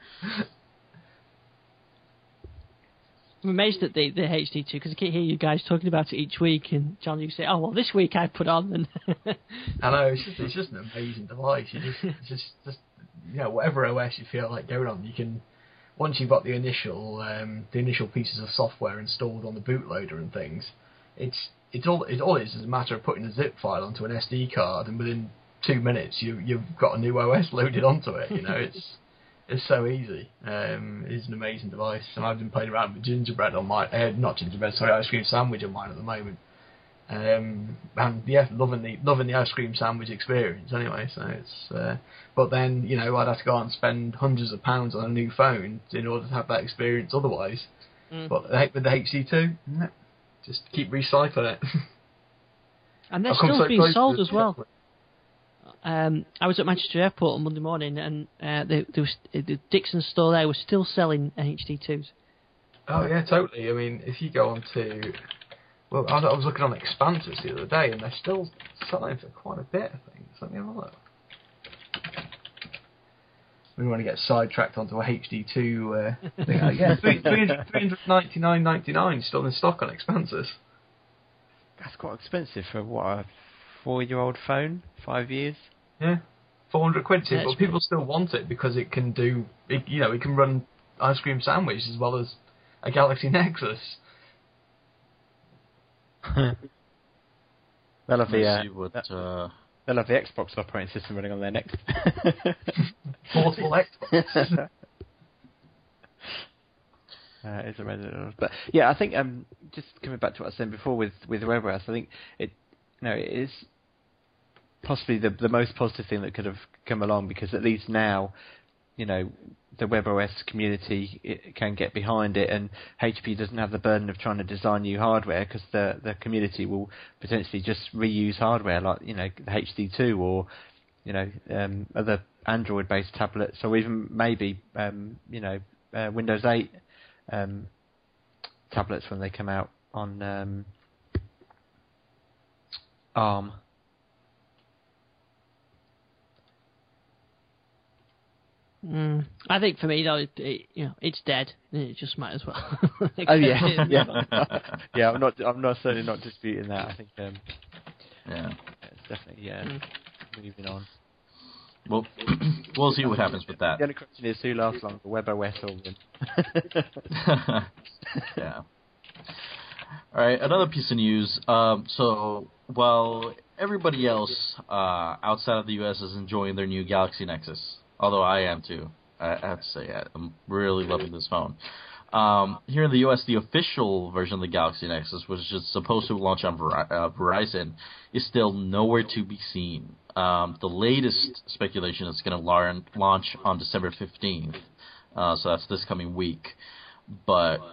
I'm amazed at the the HD2 because I keep hearing you guys talking about it each week, and John, you say, "Oh well, this week I put on." And I know it's just it's just an amazing device. You just just just you know whatever OS you feel like going on, you can once you've got the initial um, the initial pieces of software installed on the bootloader and things, it's it's all it all is is a matter of putting a zip file onto an SD card, and within two minutes you you've got a new OS loaded onto it. You know it's it's so easy. Um, it's an amazing device, and I've been playing around with gingerbread on my uh, not gingerbread, sorry, ice cream sandwich on mine at the moment. Um, and yeah, loving the loving the ice cream sandwich experience. Anyway, so it's. Uh, but then you know I'd have to go out and spend hundreds of pounds on a new phone in order to have that experience. Otherwise, mm. but with the HD2, just keep recycling it. and they're still so being sold as well um, I was at Manchester Airport on Monday morning, and uh, there, there was, the Dixon store there was still selling HD2s. Oh yeah, totally. I mean, if you go on to, well, I was looking on Expansys the other day, and they're still selling for quite a bit. I think. So let me have a look. We want to get sidetracked onto a HD2 uh, thing. yeah, 399.99 still in stock on Expansys. That's quite expensive for what a four-year-old phone, five years. Yeah, four hundred quid. Yeah, but people still want it because it can do. It, you know, it can run ice cream sandwich as well as a Galaxy Nexus. they'll have the uh, what, uh... they'll have the Xbox operating system running on their next portable Xbox. Uh, is a resident, but yeah, I think um, just coming back to what I was saying before with with WebOS, I think it, you know, it is possibly the the most positive thing that could have come along because at least now, you know, the WebOS community can get behind it, and HP doesn't have the burden of trying to design new hardware because the the community will potentially just reuse hardware like you know the HD2 or you know um, other Android-based tablets or even maybe um, you know uh, Windows 8 um, tablets when they come out on um, ARM. Mm. I think for me though, it, it, you know, it's dead. It just might as well. oh yeah, yeah, yeah. I'm not. I'm not certainly not disputing that. I think. Um, yeah, it's definitely yeah. Mm. Moving on. Well, we'll see what happens with that. The only question is who lasts longer, WebOS or Win? yeah. All right, another piece of news. Um, so while everybody else uh, outside of the U.S. is enjoying their new Galaxy Nexus, although I am too, I have to say I'm really loving this phone. Um, here in the U.S., the official version of the Galaxy Nexus, which is supposed to launch on uh, Verizon, is still nowhere to be seen. Um, the latest speculation is going to launch on December 15th, uh, so that's this coming week. But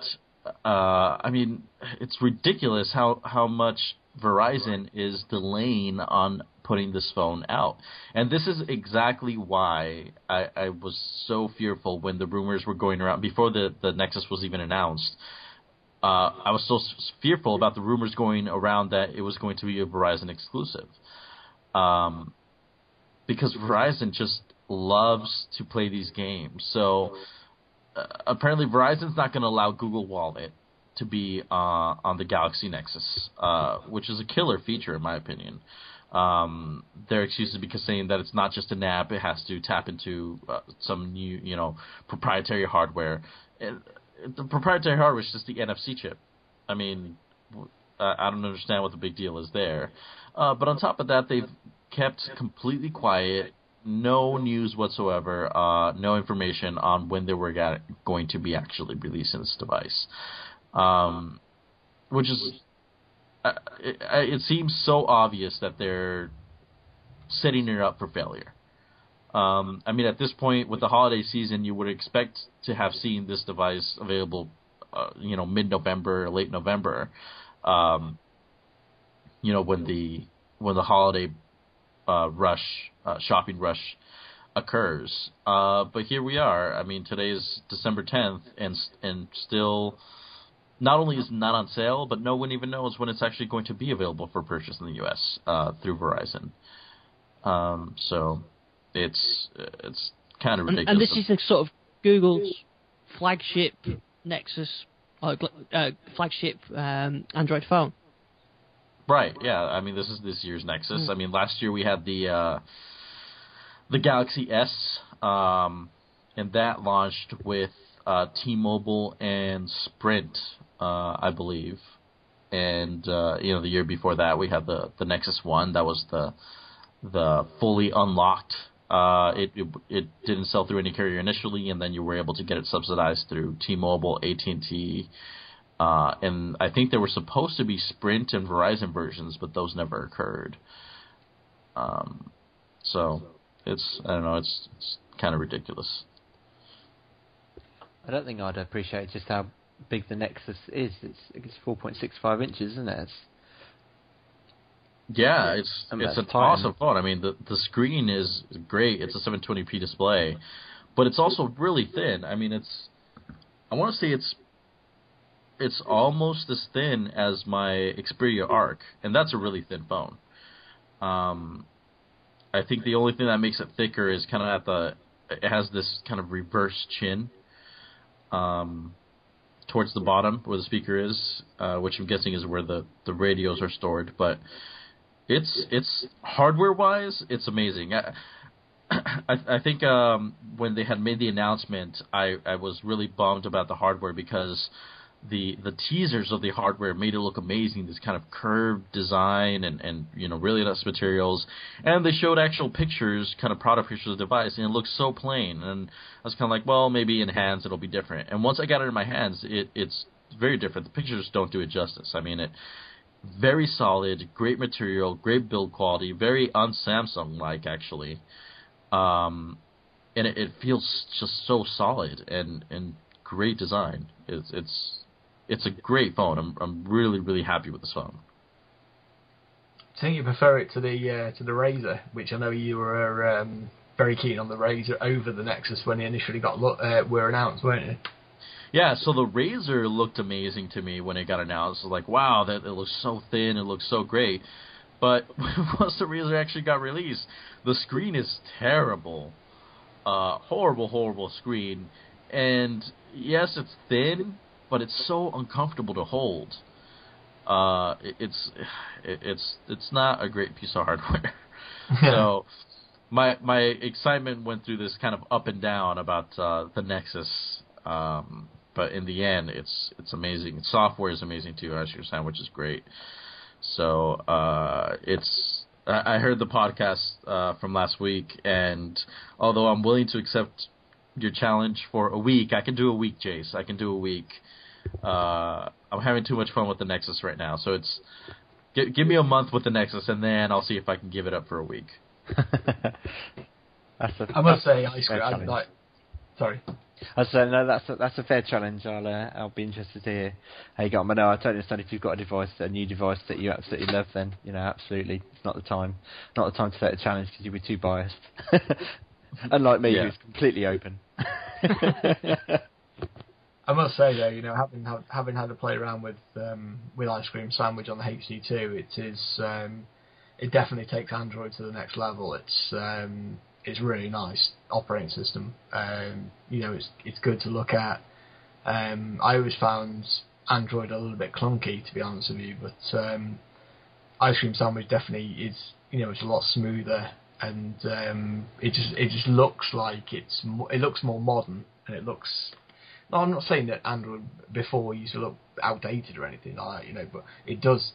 uh, I mean, it's ridiculous how how much Verizon is delaying on putting this phone out. And this is exactly why I, I was so fearful when the rumors were going around before the, the Nexus was even announced. Uh, I was so fearful about the rumors going around that it was going to be a Verizon exclusive. Um, because Verizon just loves to play these games. So uh, apparently Verizon's not going to allow Google Wallet to be uh, on the Galaxy Nexus, uh, which is a killer feature in my opinion. Um, their excuse is because saying that it's not just an app; it has to tap into uh, some new, you know, proprietary hardware. The proprietary hardware is just the NFC chip. I mean, I don't understand what the big deal is there. Uh, but on top of that, they've kept completely quiet, no news whatsoever, uh, no information on when they were going to be actually releasing this device, um, which is it, it, seems so obvious that they're setting it up for failure. Um, I mean, at this point, with the holiday season, you would expect to have seen this device available, uh, you know, mid-November, late November. Um, you know, when the when the holiday uh, rush, uh, shopping rush occurs. Uh, but here we are. I mean, today is December 10th, and and still not only is it not on sale, but no one even knows when it's actually going to be available for purchase in the U.S. Uh, through Verizon. Um, so it's it's kind of ridiculous. And, and this is a sort of Google's flagship Nexus, uh, uh, flagship um, Android phone. Right. Yeah. I mean, this is this year's Nexus. Mm. I mean, last year we had the uh, the Galaxy S, um, and that launched with uh, T-Mobile and Sprint uh, I believe. And uh, you know, the year before that, we had the the Nexus One. That was the the fully unlocked. Uh, it, it, it didn't sell through any carrier initially, and then you were able to get it subsidized through T-Mobile, AT&T, uh, and I think there were supposed to be Sprint and Verizon versions, but those never occurred. Um, so it's I don't know, it's, it's kind of ridiculous. I don't think I'd appreciate just how big the Nexus is. It's it's 4.65 inches, isn't it? It's, yeah, it's it's an awesome phone. I mean, the the screen is great. It's a 720p display, but it's also really thin. I mean, it's I want to say it's it's almost as thin as my Xperia Arc, and that's a really thin phone. Um, I think the only thing that makes it thicker is kind of at the it has this kind of reverse chin. Um, towards the bottom where the speaker is, uh, which I'm guessing is where the, the radios are stored. But it's it's hardware wise, it's amazing. I, I, I think um, when they had made the announcement, I, I was really bummed about the hardware because the the teasers of the hardware made it look amazing. This kind of curved design and and you know really nice materials, and they showed actual pictures, kind of product pictures of the device, and it looks so plain. And I was kind of like, well, maybe in hands it'll be different. And once I got it in my hands, it it's very different. The pictures don't do it justice. I mean it. Very solid, great material, great build quality, very un Samsung like actually, um, and it, it feels just so solid and and great design. It's it's it's a great phone. I'm I'm really really happy with this phone. I think you prefer it to the uh, to the Razr, which I know you were um, very keen on the Razr over the Nexus when they initially got uh, were announced, weren't you? Yeah, so the Razr looked amazing to me when it got announced. Was like, wow, that it looks so thin, it looks so great. But once the Razr actually got released, the screen is terrible, uh, horrible, horrible screen. And yes, it's thin, but it's so uncomfortable to hold. Uh, it, it's it, it's it's not a great piece of hardware. so my my excitement went through this kind of up and down about uh, the Nexus. Um, but in the end, it's it's amazing. Software is amazing too. Ice Cream Sandwich is great. So uh, it's I I heard the podcast uh, from last week, and although I'm willing to accept your challenge for a week, I can do a week, Jace. I can do a week. Uh, I'm having too much fun with the Nexus right now, so it's gi- give me a month with the Nexus, and then I'll see if I can give it up for a week. that's a, I must say, that's a ice cream. I, challenge. like, sorry. I said no. That's a, that's a fair challenge. I'll uh, I'll be interested to hear how you got on. But no, I totally understand if you've got a device, a new device that you absolutely love. Then you know, absolutely, it's not the time, not the time to set a challenge because you'll be too biased. Unlike me, Yeah. who's completely open. I must say though, you know, having having had to play around with um, with ice cream sandwich on the HD2, it is um, it definitely takes Android to the next level. It's um, it's really nice operating system. Um, you know, it's it's good to look at. Um, I always found Android a little bit clunky, to be honest with you, but um, ice cream sandwich definitely is. You know, it's a lot smoother, and um, it just it just looks like it's it looks more modern, and it looks no, I'm not saying that Android before used to look outdated or anything like that, you know, but it does,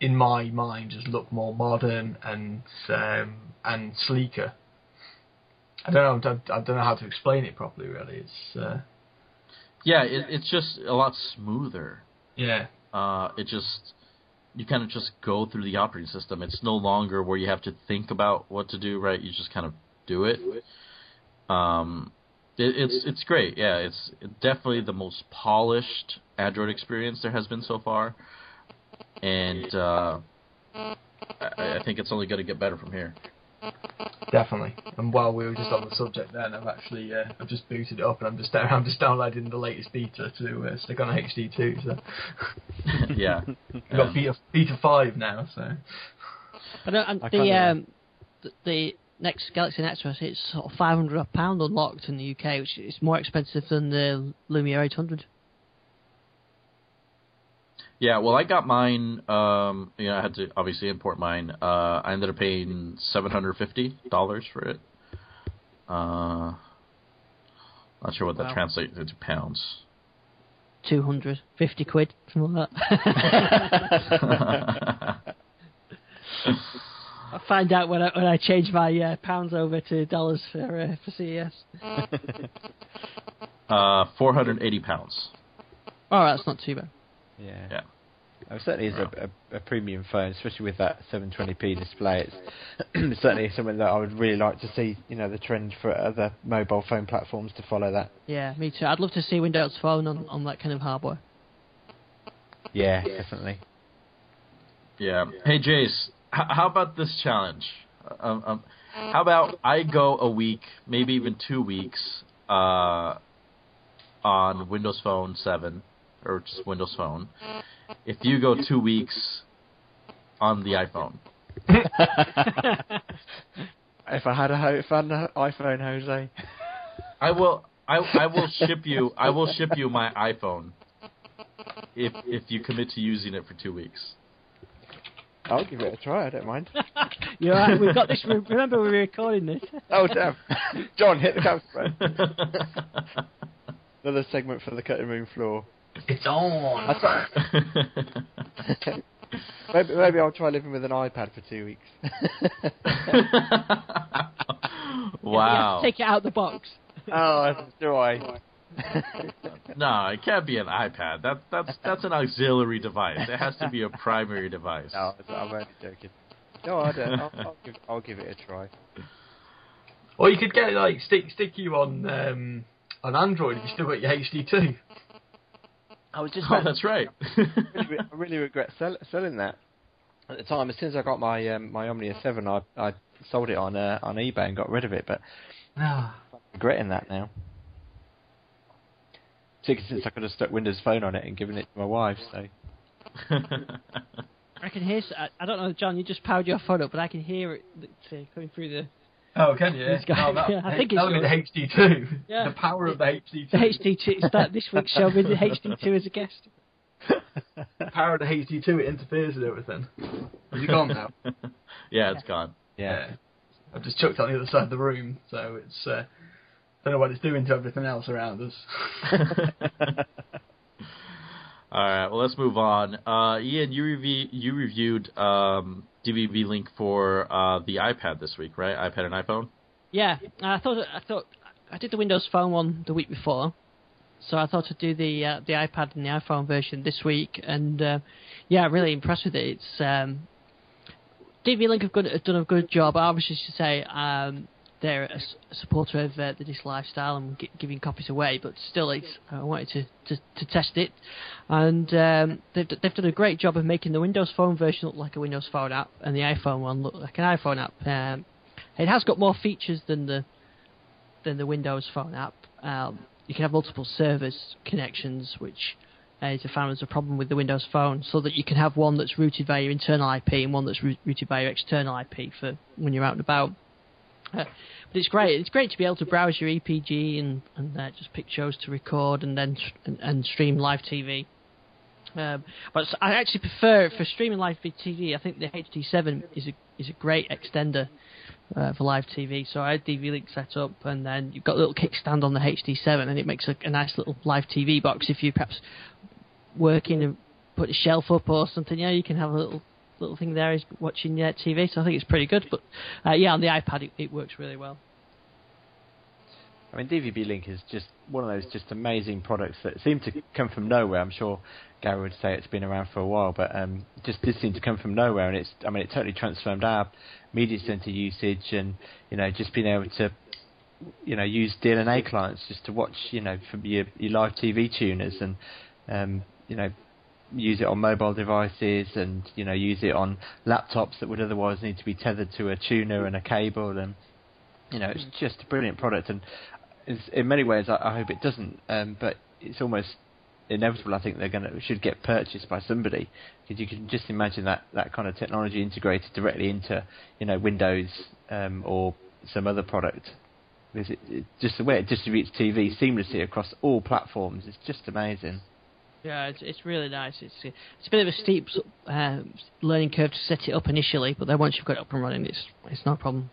in my mind, just look more modern and um, and sleeker. I don't know. I don't know how to explain it properly. Really, it's uh, Yeah, it, it's just a lot smoother. yeah, Uh, it just you kind of just go through the operating system. It's no longer where you have to think about what to do. Right, you just kind of do it. Um, it, it's it's great. Yeah, it's definitely the most polished Android experience there has been so far, and uh, I, I think it's only going to get better from here. definitely. And while we were just on the subject, then I've actually uh, I've just booted it up and I'm just I'm just downloading the latest beta to uh, stick on HD2. So yeah, we've got Um, beta beta five now. So I don't, and the can't, um, the, the next Galaxy Nexus it's sort of five hundred pound unlocked in the UK, which is more expensive than the Lumia eight hundred. Yeah, well, I got mine. Um, you know, I had to obviously import mine. Uh, I ended up paying seven hundred fifty dollars for it. Uh, not sure what that Wow. translates into pounds. 250 quid, something like that. I'll find out when I when I change my uh, pounds over to dollars for uh, for CES. uh, four hundred eighty pounds. Oh, that's not too bad. Yeah. Yeah. Oh, it certainly is a, a, a premium phone, especially with that 720p display. It's certainly something that I would really like to see. You know, the trend for other mobile phone platforms to follow that. Yeah, me too. I'd love to see Windows Phone on, on that kind of hardware. Yeah, definitely. Yeah. Hey, Jace, h- how about this challenge? Um, um, how about I go a week, maybe even two weeks, uh, on Windows Phone 7 or just Windows Phone. If you go two weeks on the iPhone. If I had a if I had an iPhone, Jose. I will I I will ship you I will ship you my iPhone if if you commit to using it for two weeks. I'll give it a try. I don't mind. You're right. We've got this. Remember, we're recording this. Oh damn! John, hit the camera. Another segment for the cutting room floor. it's on. maybe maybe I'll try living with an iPad for two weeks. Wow. take it out of the box. oh, do I? No, it can't be an iPad. That that's that's an auxiliary device. It has to be a primary device. No, I'm only joking. No, I don't. I'll, I'll, give, I'll give it a try. Or you could get like stick stick you on um, on Android if you still got your HD2. I was just Oh, about that's right. really, I really regret sell, selling that. At the time, as soon as I got my um, my Omnia Seven, I I sold it on uh, on eBay and got rid of it. But. I'm regretting that now. Particularly since I could have stuck Windows Phone on it and given it to my wife. So I can hear. I don't know, John. You just powered your phone up, but I can hear it coming through the Oh, can you? Oh, that, yeah, I think that'll be it's the HD2. Yeah. The power of the HD2. the HD2. Start this week's show with the HD2 as a guest. The power of the HD2 it interferes with everything. Is it gone now? yeah, it's gone. yeah. I've just chucked it on the other side of the room, so it's uh, Don't know what it's doing to everything else around us. All right, well let's move on. Uh, Ian, you review you reviewed um, DVB Link for uh, the iPad this week, right? iPad and iPhone. Yeah, I thought I thought I did the Windows Phone one the week before, so I thought I'd do the uh, the iPad and the iPhone version this week, and uh, yeah, really impressed with it. It's um, DVB Link have, good, have done a good job. I obviously to say um, they're a supporter of uh, the Disc lifestyle and gi- giving copies away, but still, it's I wanted to, to, to test it, and um, they've they've done a great job of making the Windows Phone version look like a Windows Phone app and the iPhone one look like an iPhone app. Um, it has got more features than the than the Windows Phone app. Um, you can have multiple service connections, which uh, is a found as a problem with the Windows Phone, so that you can have one that's routed via your internal IP and one that's routed via your external IP for when you're out and about. Uh, but it's great. It's great to be able to browse your EPG and, and uh, just pick shows to record and then and, and stream live TV. Um, but I actually prefer for streaming live TV. I think the HD7 is a is a great extender uh, for live TV. So I had DVB Link set up, and then you've got a little kickstand on the HD7, and it makes a, a nice little live TV box. If you perhaps working and put a shelf up or something, yeah, you can have a little little thing there is watching uh, TV. So I think it's pretty good. But uh, yeah, on the iPad it, it works really well. I mean, DVB Link is just one of those just amazing products that seem to come from nowhere. I'm sure Gary would say it's been around for a while, but um, just did seem to come from nowhere, and it's I mean, it totally transformed our media center usage, and you know, just being able to you know use DLNA clients just to watch you know from your your live TV tuners, and um, you know use it on mobile devices and you know use it on laptops that would otherwise need to be tethered to a tuner and a cable and you know it's just a brilliant product. And in many ways I, I hope it doesn't um, but it's almost inevitable I think they're going to should get purchased by somebody. Because you can just imagine that that kind of technology integrated directly into you know Windows um, or some other product. Because it, it, just the way it distributes TV seamlessly across all platforms is just amazing. Yeah, it's it's really nice. It's it's a bit of a steep uh, learning curve to set it up initially, but then once you've got it up and running, it's it's no problem.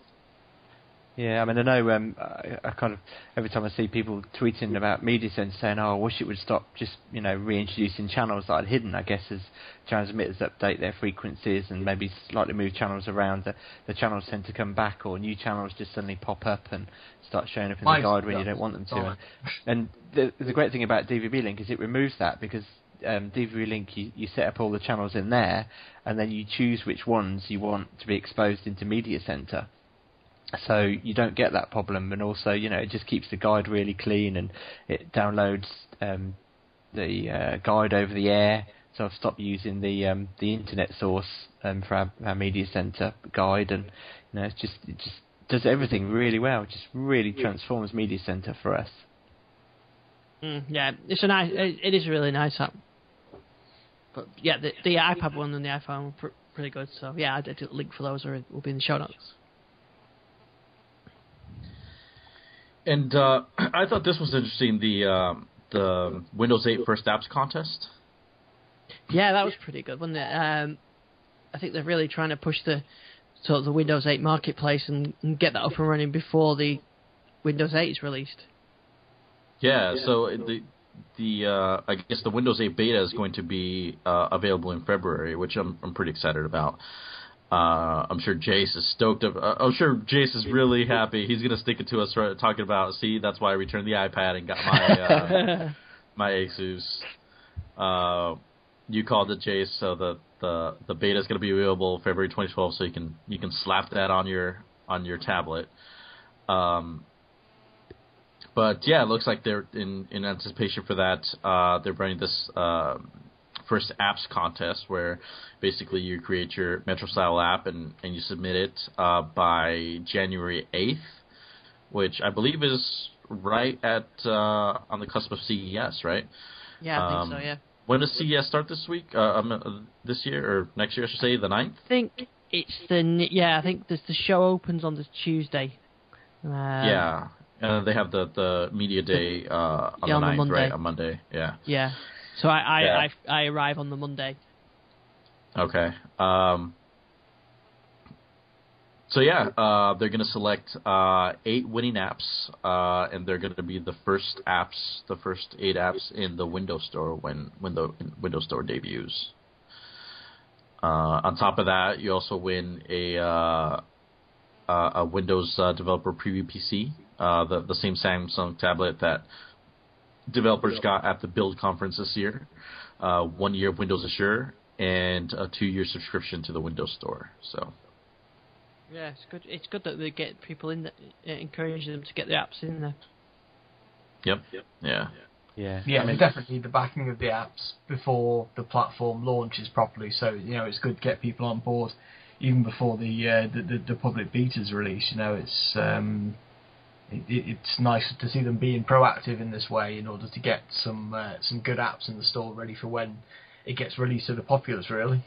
Yeah, I mean, I know um, I, I kind of every time I see people tweeting about Media Center saying, "Oh, I wish it would stop just you know reintroducing channels that I'd hidden." I guess as transmitters update their frequencies and maybe slightly move channels around, the, the channels tend to come back, or new channels just suddenly pop up and start showing up in Mine's the guide when you don't want them to. Fine. And the the great thing about DVB Link is it removes that because um, DVB Link you, you set up all the channels in there, and then you choose which ones you want to be exposed into Media Center so you don't get that problem and also you know it just keeps the guide really clean and it downloads um, the uh, guide over the air so I've stopped using the um, the internet source um, for our, our media center guide and you know it's just it just does everything really well it just really transforms media center for us Mm, yeah, it's a nice. It, it is a really nice app. But yeah, the the iPad one and the iPhone were pr- pretty good. So yeah, I did a link for those, or it will be in the show notes. And uh, I thought this was interesting. The um, the Windows 8 First Apps contest. Yeah, that was pretty good, wasn't it? Um, I think they're really trying to push the sort of the Windows 8 marketplace and, and get that up and running before the Windows 8 is released. Yeah, so the the uh, I guess the Windows 8 beta is going to be uh, available in February, which I'm I'm pretty excited about. Uh, I'm sure Jace is stoked. Up, uh, I'm sure Jace is really happy. He's gonna stick it to us right, talking about. See, that's why I returned the iPad and got my uh, my Asus. Uh, you called it, Jace. So the the the beta is gonna be available February 2012. So you can you can slap that on your on your tablet. Um, but yeah, it looks like they're in in anticipation for that. Uh, they're running this uh, first apps contest where basically you create your Metro style app and and you submit it uh, by January eighth, which I believe is right at uh, on the cusp of CES, right? Yeah, I think Um, so. Yeah, When does CES start this week? Uh, um, uh, this year or next year? I should say the 9th? I think it's the n- yeah. I think the the show opens on the Tuesday. Um, yeah. Uh, they have the the media day uh, on Yeah, the on 9th, Monday. right? On Monday, yeah. Yeah. So I I, Yeah. I I arrive on the Monday. Okay. Um, so yeah, uh, they're going to select uh, eight winning apps, uh, and they're going to be the first apps, the first eight apps in the Windows Store when when the Windows Store debuts. Uh, on top of that, you also win a uh, a Windows uh, Developer Preview PC, the the same Samsung tablet that developers got at the Build conference this year. one year of Windows Azure and a two year subscription to the Windows Store. So yeah, it's good. It's good that they get people in, the, encourage them to get the apps in there. Yep. Yep. Yeah. Yeah. Yeah, I mean, definitely the backing of the apps before the platform launches properly. So you know, it's good to get people on board even before the uh, the, the, the public betas release. You know, it's um, it, it's nice to see them being proactive in this way in order to get some uh, some good apps in the store ready for when it gets released to the populace. Really.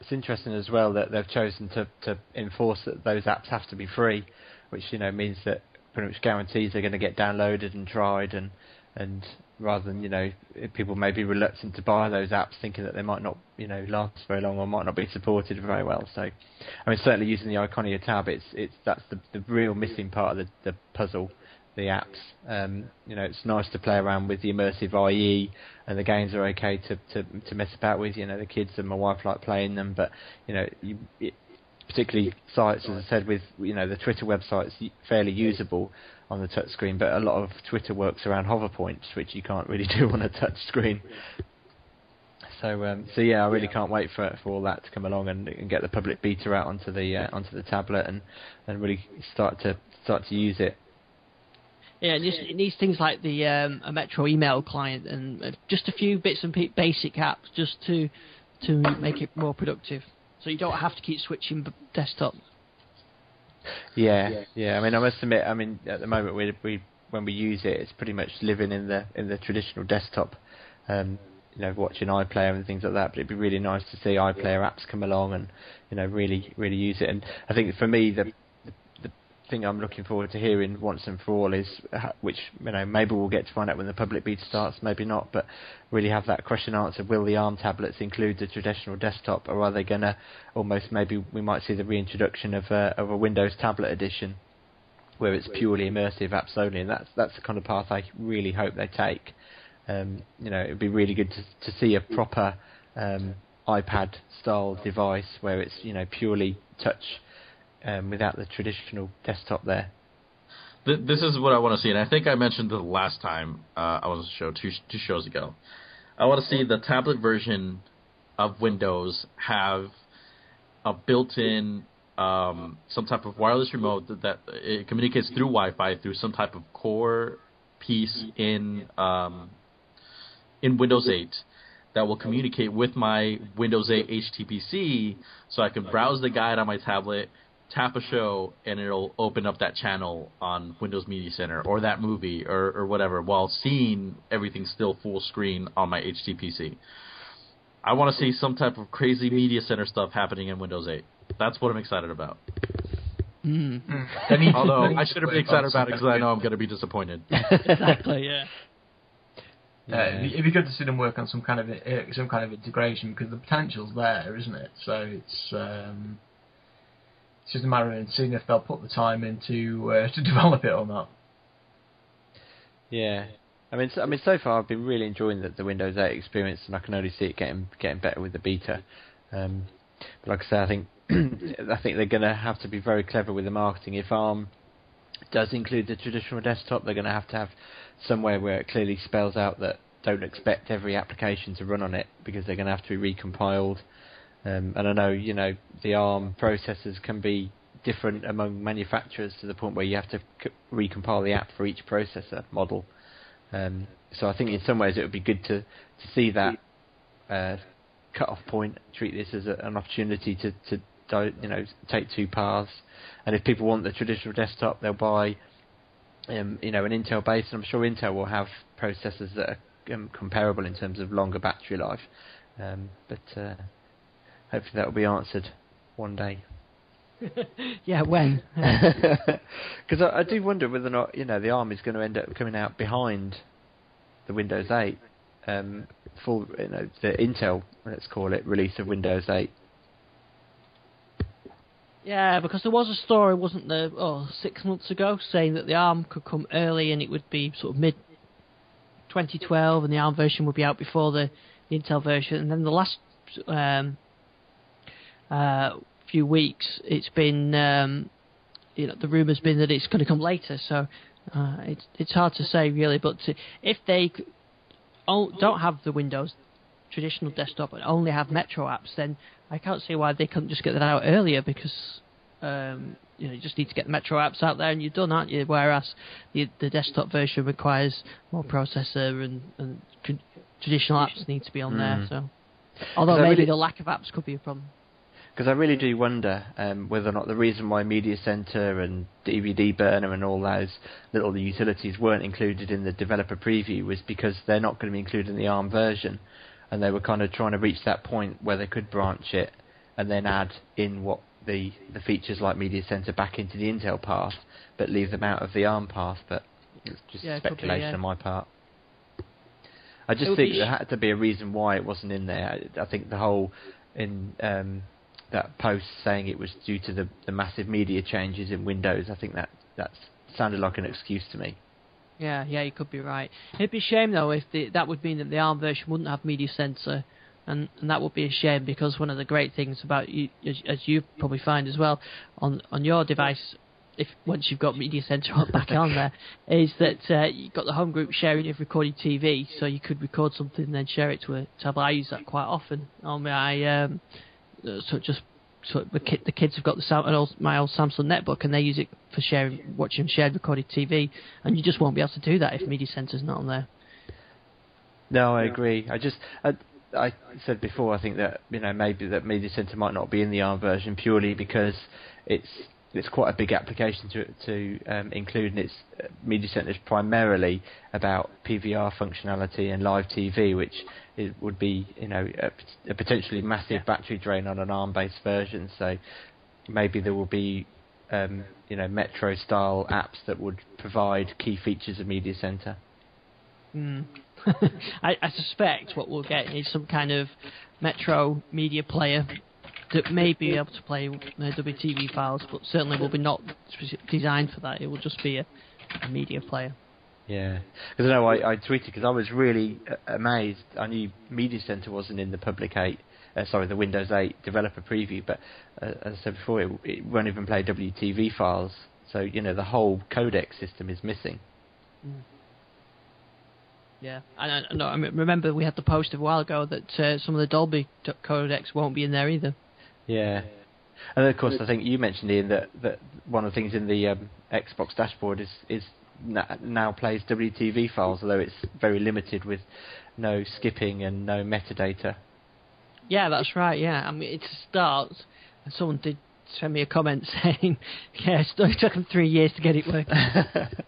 It's interesting as well that they've chosen to, to enforce that those apps have to be free, which you know means that pretty much guarantees they're going to get downloaded and tried, and and rather than you know people may be reluctant to buy those apps, thinking that they might not you know last very long or might not be supported very well. So, I mean certainly using the Iconia tab, it's it's that's the the real missing part of the the puzzle the apps. Um, you know, it's nice to play around with the immersive IE, and the games are okay to, to to mess about with. You know, the kids and my wife like playing them, but you know, you, it, particularly sites, as I said, with you know the Twitter website's fairly usable on the touch screen, but a lot of Twitter works around hover points, which you can't really do on a touch screen. So, um, so yeah, I really can't wait for for all that to come along and, and get the public beta out onto the uh, onto the tablet and and really start to start to use it. Yeah, and just, it needs things like the um, a Metro email client and uh, just a few bits and basic apps just to to make it more productive. So you don't have to keep switching desktop. Yeah, yeah. yeah. I mean, I must admit, I mean, at the moment we we when we use it, it's pretty much living in the in the traditional desktop. Um, you know, watching iPlayer and things like that. But it'd be really nice to see iPlayer apps come along and you know really really use it. And I think for me the thing I'm looking forward to hearing once and for all is, which you know maybe we'll get to find out when the public beta starts, maybe not, but really have that question answered. Will the ARM tablets include the traditional desktop, or are they going to almost maybe we might see the reintroduction of a, of a Windows tablet edition, where it's purely immersive apps only, and that's that's the kind of path I really hope they take. Um, you know, it'd be really good to to see a proper um, iPad style device where it's you know purely touch um, without the traditional desktop there. This is what I want to see, and I think I mentioned the last time uh, I was on the show two two shows ago. I want to see the tablet version of Windows have a built-in um, some type of wireless remote that, that, it communicates through Wi-Fi through some type of core piece in um, in Windows 8 that will communicate with my Windows 8 HTPC, so I can browse the guide on my tablet, tap a show and it'll open up that channel on Windows Media Center or that movie or, or whatever while seeing everything still full screen on my HTPC. I want to see some type of crazy Media Center stuff happening in Windows 8. That's what I'm excited about. Mm. Although I shouldn't be excited about it because I know I'm going to be disappointed. exactly, yeah. Uh, it'd be good to see them work on some kind of uh, some kind of integration because the potential's there, isn't it? So it's um, it's just a matter of seeing if they'll put the time into uh, to develop it or not. Yeah, I mean, so, I mean, so far I've been really enjoying the, the Windows 8 experience, and I can only see it getting getting better with the beta. Um, but like I say, I think I think they're going to have to be very clever with the marketing. If ARM does include the traditional desktop, they're going to have to have somewhere where it clearly spells out that don't expect every application to run on it because they're going to have to be recompiled um, and I know you know the ARM processors can be different among manufacturers to the point where you have to c- recompile the app for each processor model. Um, so I think in some ways it would be good to to see that uh, cut-off point, treat this as a, an opportunity to to you know take two paths. And if people want the traditional desktop, they'll buy um, you know an Intel base, and I'm sure Intel will have processors that are um, comparable in terms of longer battery life. Um, but uh, hopefully that will be answered one day. yeah, when? Because I, I, do wonder whether or not you know the ARM is going to end up coming out behind the Windows 8 um, full, you know, the Intel, let's call it, release of Windows 8. Yeah, because there was a story, wasn't there, oh, six months ago, saying that the ARM could come early and it would be sort of mid 2012 and the ARM version would be out before the, the Intel version. And then the last um, uh, few weeks, it's been, um, you know, the rumour's been that it's going to come later. So uh, it's it's hard to say really. But to, if they don't have the Windows traditional desktop and only have Metro apps, then I can't see why they couldn't just get that out earlier because um, you know you just need to get the Metro apps out there and you're done, aren't you? Whereas the the desktop version requires more processor and, and tr- traditional apps need to be on there. Mm. So although maybe really- the lack of apps could be a problem. Because I really do wonder um, whether or not the reason why Media Center and DVD Burner and all those little utilities weren't included in the developer preview was because they're not going to be included in the ARM version, and they were kind of trying to reach that point where they could branch it and then add in what the the features like Media Center back into the Intel path, but leave them out of the ARM path. But it's just Yeah, it could be, speculation yeah. on my part. I just think be there had to be a reason why it wasn't in there. I, I think the whole in um, that post saying it was due to the, the massive media changes in Windows. I think that that sounded like an excuse to me. Yeah, yeah, you could be right. It'd be a shame though if the, that would mean that the ARM version wouldn't have media center, and and that would be a shame because one of the great things about you, as, as you probably find as well, on on your device, if once you've got media center back on there, is that uh, you've got the home group sharing of recorded TV, so you could record something and then share it to a tablet. I use that quite often on my um, uh, so just so the, kid, the kids have got the Sam- an old, my old Samsung netbook and they use it for sharing, watching shared recorded TV, and you just won't be able to do that if Media Center's not on there. No, I agree. I just I, I said before I think that you know maybe that Media Center might not be in the ARM version purely because it's it's quite a big application to to um, include, and it's uh, Media Center is primarily about PVR functionality and live TV, which it would be you know a, a potentially massive battery drain on an ARM-based version. So maybe there will be um, you know Metro style apps that would provide key features of Media Center. Mm. I, I suspect what we'll get is some kind of Metro media player that may be able to play uh, WTV files, but certainly will be not designed for that. It will just be a, a media player. Yeah, because I know I, I tweeted because I was really uh, amazed. I knew Media Center wasn't in the Public 8, uh, sorry, the Windows 8 developer preview, but uh, as I said before, it, it won't even play WTV files. So you know the whole codec system is missing. Yeah, and I, no, I remember we had the post a while ago that uh, some of the Dolby codecs won't be in there either. Yeah, and of course I think you mentioned Ian that that one of the things in the um, Xbox dashboard is is na- now plays WTV files, although it's very limited with no skipping and no metadata. Yeah, that's right. Yeah, I mean it's a start. And someone did send me a comment saying, "Yeah, it took- it took them three years to get it working."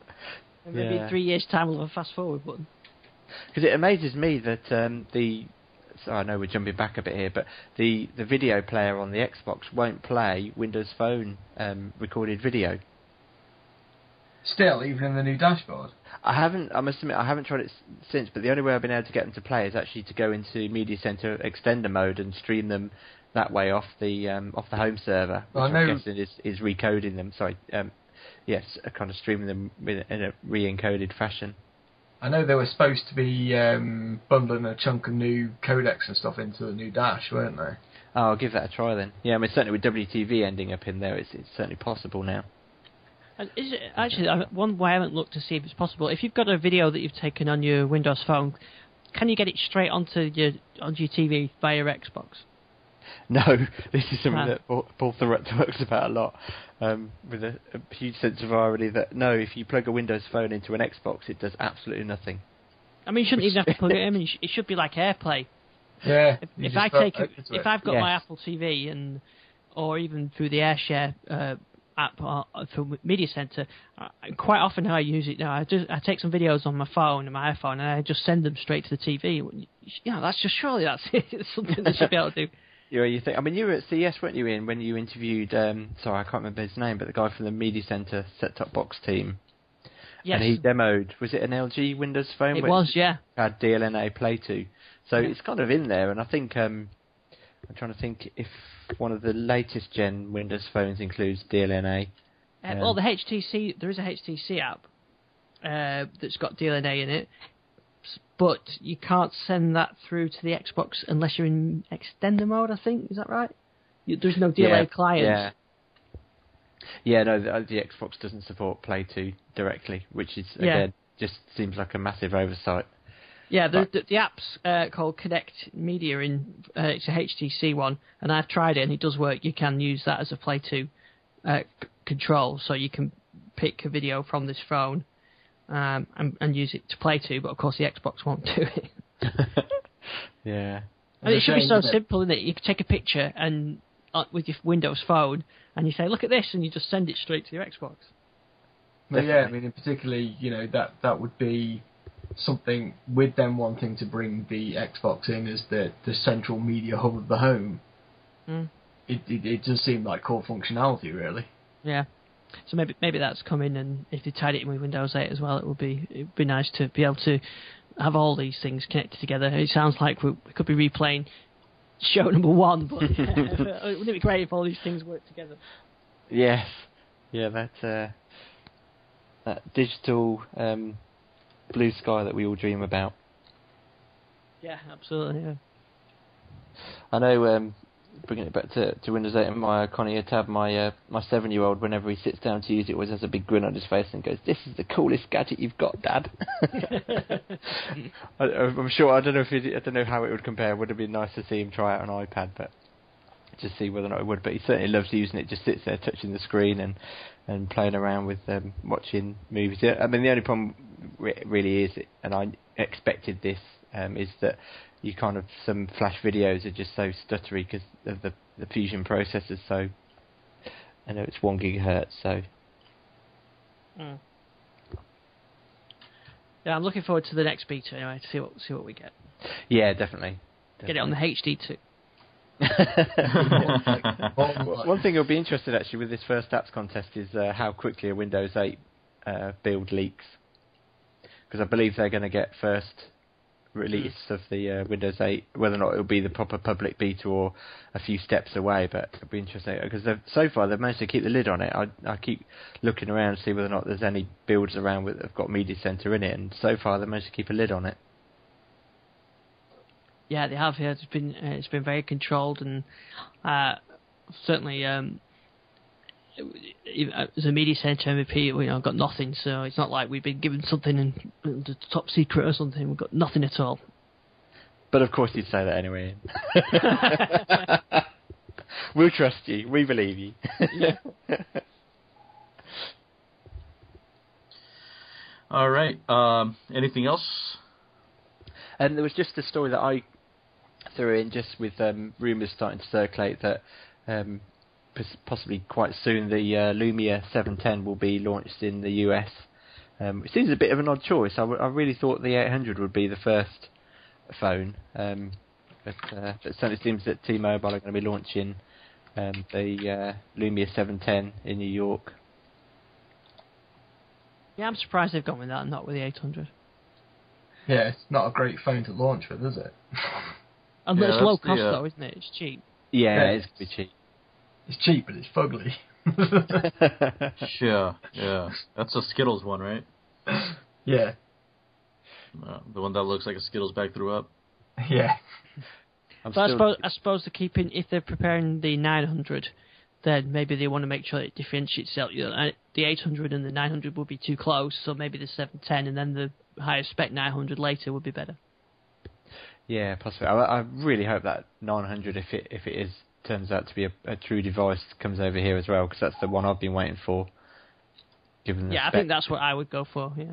Maybe Yeah. in three years' time we'll have a fast forward button. Because it amazes me that um, the so I know we're jumping back a bit here, but the, the video player on the Xbox won't play Windows Phone um, recorded video. Still, even in the new dashboard. I haven't. I must admit, I haven't tried it s- since. But the only way I've been able to get them to play is actually to go into Media Center Extender mode and stream them that way off the um, off the home server, which Well, I I'm guessing is is recoding them. Sorry, um, yes, kind of streaming them in a, in a re-encoded fashion. I know they were supposed to be um, bundling a chunk of new codecs and stuff into the new dash, weren't they? Oh, I'll give that a try then. Yeah, I mean certainly with WTV ending up in there, it's it's certainly possible now. And is it actually I- one way I haven't looked to see if it's possible? If you've got a video that you've taken on your Windows phone, can you get it straight onto your onto your TV via your Xbox? No, this is something that Paul, Paul Thurrott talks about a lot, um, with a, a huge sense of irony. That no, if you plug a Windows phone into an Xbox, it does absolutely nothing. I mean, you shouldn't even have to plug it in. Mean, it should be like AirPlay. Yeah. If, if I got take open it, to if it. I've got my Apple TV and or even through the AirShare uh, app uh, for Media Center, uh, quite often how I use it now, I just I take some videos on my phone and my iPhone and I just send them straight to the TV. You know, that's just surely that's it's something they should be able to do. You know, you think. I mean, you were at CES, weren't you, in when you interviewed? Um, sorry, I can't remember his name, but the guy from the Media Center set-top box team, Yes, and he demoed. Was it an LG Windows phone? it was. Yeah, Had DLNA Play to, so Yeah. it's kind of in there, and I think um, I'm trying to think if one of the latest gen Windows phones includes DLNA. Uh, Um, well, the HTC there is a HTC app uh, that's got DLNA in it, but you can't send that through to the Xbox unless you're in extender mode. I think is that right? You, there's no DLNA yeah, client. Yeah. Yeah, no, the, the Xbox doesn't support Play To directly, which is Yeah. again just seems like a massive oversight. Yeah, the, the, the app's uh, called Connect Media. In uh, it's a HTC one, and I've tried it, and it does work. You can use that as a Play To uh, c- control, so you can pick a video from this phone um, and, and use it to play to. But of course, the Xbox won't do it. yeah. And it It's a should be so isn't simple, isn't it? You can take a picture and uh, with your Windows phone, and you say, "Look at this," and you just send it straight to your Xbox. But yeah, I mean, in particularly, you know, that that would be something with them wanting to bring the Xbox in as the the central media hub of the home. Mm. It, it it does seem like core functionality, really. Yeah. So maybe maybe that's coming, and if they tied it in with Windows 8 as well, it would be it would be nice to be able to have all these things connected together. It sounds like we, we could be replaying show number one, but wouldn't it be great if all these things worked together? Yes. Yeah, that uh, that digital um, blue sky that we all dream about. Yeah, absolutely. Yeah. I know, um, bringing it back to, to Windows 8 and my Iconia tab, my uh, my seven year old, whenever he sits down to use it, always has a big grin on his face and goes, "This is the coolest gadget you've got, Dad." I, I'm sure. I don't know if it, I don't know how it would compare. Would have been nice to see him try out an iPad, but just see whether or not it would. But he certainly loves using it. Just sits there touching the screen and and playing around with um, watching movies. I mean, the only problem re- really is, and I expected this, um, is that you kind of some flash videos are just so stuttery because of the the fusion processors. So I know it's one gigahertz. So Mm. Yeah, I'm looking forward to the next beta anyway to see what see what we get. yeah, definitely. Get it on the HD2. One thing you'll be interested actually with this first apps contest is uh, how quickly a Windows 8 uh, build leaks, because I believe they're going to get first release of the uh, Windows 8, whether or not it'll be the proper public beta or a few steps away. But it'll be interesting because so far they've managed to keep the lid on it. I, I keep looking around to see whether or not there's any builds around with have got Media Center in it, and so far they've managed to keep a lid on it. Yeah, they have. Yeah, it's been uh, it's been very controlled and uh, certainly um, as a media centre MVP, we know got nothing. So it's not like we've been given something and and it's top secret or something. We've got nothing at all. But of course you'd say that anyway. we'll trust you. We believe you. Yeah. All right. Um, anything else? And there was just a story that I threw in just with um, rumours starting to circulate that um, pos- possibly quite soon the uh, Lumia 710 will be launched in the US. Um, it seems a bit of an odd choice. I, w- I really thought the 800 would be the first phone, um, but, uh, but it certainly seems that T-Mobile are going to be launching um, the uh, Lumia 710 in New York. Yeah, I'm surprised they've gone with that and not with the 800. Yeah, it's not a great phone to launch with, is it? And Yeah, it's low that's the, cost uh, though, isn't it? It's cheap. Yeah, Yeah. it's going to cheap. It's cheap, but it's fugly. Yeah, yeah. That's a Skittles one, right? yeah, Uh, the one that looks like a Skittles bag threw up. yeah. I'm But I suppose I suppose they're keeping if they're preparing the 900, then maybe they want to make sure it differentiates itself. You know, uh, the 800 and the 900 would be too close, so maybe the 710 and then the higher spec 900 later would be better. Yeah, possibly. I, I really hope that 900, if it if it is turns out to be a, a true device, comes over here as well because that's the one I've been waiting for. Given the Yeah, I think that's what I would go for. Yeah.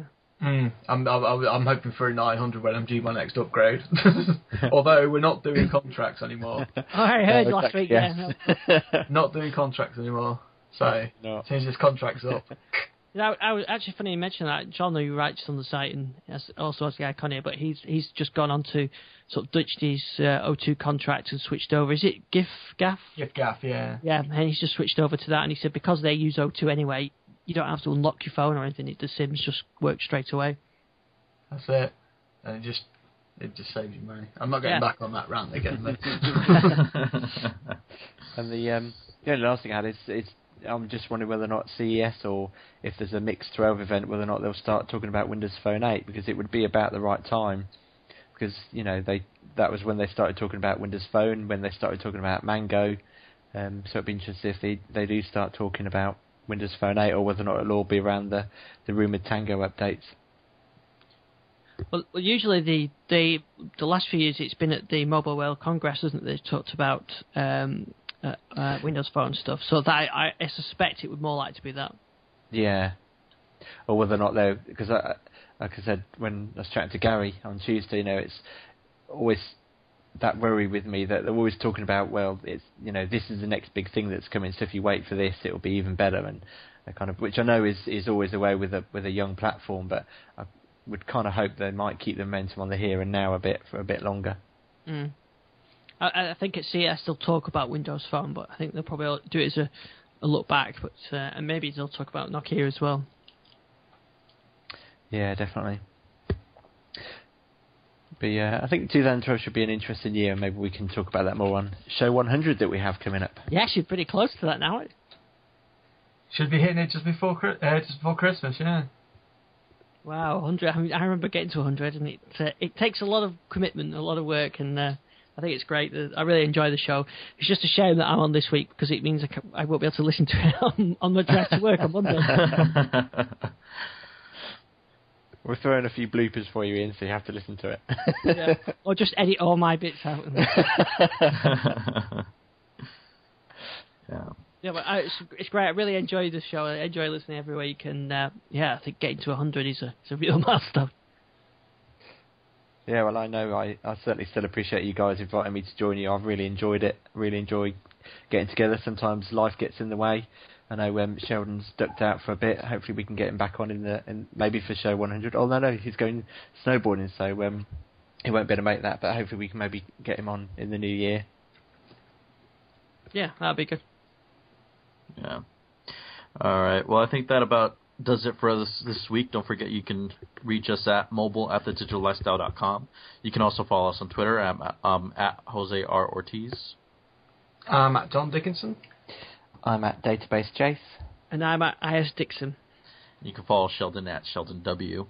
Mm, I'm, I'm I'm hoping for a 900 when I'm due my next upgrade. Although we're not doing contracts anymore. Oh, I heard No, last week. exactly, Yeah. no. Not doing contracts anymore. So no. as soon as this contract's up, You know, I was actually funny you mentioned that. John, who writes on the site and has, also has the icon here, but he's he's just gone on to sort of ditched his uh, O2 contract and switched over. Is it GIF Gaff? giffgaff, yeah. Yeah, and he's just switched over to that, and he said because they use O2 anyway, you don't have to unlock your phone or anything. It, the Sims just work straight away. That's it. And it just It just saves you money. I'm not getting Yeah. back on that rant again. And the um, the only last thing I had is, is I'm just wondering whether or not CES or if there's a MIX 12 event, whether or not they'll start talking about Windows Phone 8 because it would be about the right time. Because you know they that was when they started talking about Windows Phone, when they started talking about Mango. Um, so it'd be interesting if they they do start talking about Windows Phone 8 or whether or not it'll all be around the the rumored Tango updates. Well, usually the, the the last few years it's been at the Mobile World Congress, hasn't it? They've talked about um, uh, uh, Windows Phone stuff. So that I, I suspect it would more like to be that. Yeah. Or whether or not they because I, like I said when I was chatting to Gary on Tuesday, you know, it's always that worry with me that they're always talking about, well, it's you know, this is the next big thing that's coming. So if you wait for this, it will be even better, and kind of which I know is is always the way with a with a young platform, but I would kind of hope they might keep the momentum on the here and now a bit for a bit longer. Mm. I, I think at CES they'll talk about Windows Phone, but I think they'll probably do it as a, a look back. But uh, and maybe they'll talk about Nokia as well. Yeah, definitely. But yeah, I think 2012 should be an interesting year. And maybe we can talk about that more on show 100 that we have coming up. You're actually pretty close to that now. should be hitting it just before uh, just before Christmas. Yeah. Wow, 100. I, mean, I remember getting to 100, and it uh, it takes a lot of commitment, a lot of work, and uh, I think it's great. I really enjoy the show. It's just a shame that I'm on this week because it means I, ca- I won't be able to listen to it on, on my drive to work on Monday. We're throwing a few bloopers for you, in, so you have to listen to it. yeah. Or just edit all my bits out. yeah. Yeah, but uh, it's, it's great. I really enjoy the show. I enjoy listening every week, and uh, yeah, I think getting to 100 is a, is a real milestone. Yeah, well, I know I, I certainly still appreciate you guys inviting me to join you. I've really enjoyed it. Really enjoyed getting together. Sometimes life gets in the way. I know um, Sheldon's ducked out for a bit. Hopefully, we can get him back on in the in maybe for show 100. Oh no, no, he's going snowboarding, so um, he won't be able to make that. But hopefully, we can maybe get him on in the new year. Yeah, that'd be good. Yeah. All right. Well, I think that about does it for us this week. Don't forget you can reach us at mobile at thedigital You can also follow us on Twitter at, um, at Jose R. Ortiz. I'm at John Dickinson. I'm at Database Jace. And I'm at IS Dixon. You can follow Sheldon at Sheldon W.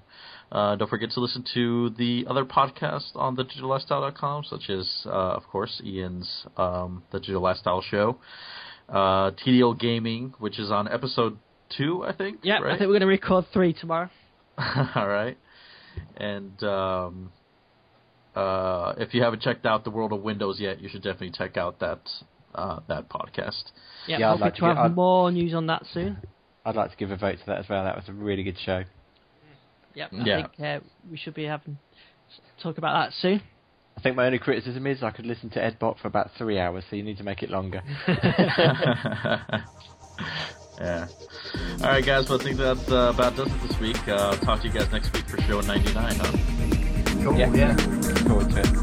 Uh, don't forget to listen to the other podcasts on thedigital such as, uh, of course, Ian's um, The Digital Lifestyle Show, uh, TDL Gaming, which is on episode two, I think. Yeah, right? I think we're going to record three tomorrow. All right. And um, uh, if you haven't checked out the World of Windows yet, you should definitely check out that uh, that podcast. Yeah, Yeah, I'd hoping like to, to have I'd- more news on that soon. I'd like to give a vote to that as well. That was a really good show. Yep, I Yeah. think uh, we should be having talk about that soon. I think my only criticism is I could listen to Ed Bott for about three hours, so you need to make it longer. yeah. All right, guys. Well, I think that uh, about does it this week. Uh, talk to you guys next week for show 99. Huh? Cool, Yeah. yeah. Look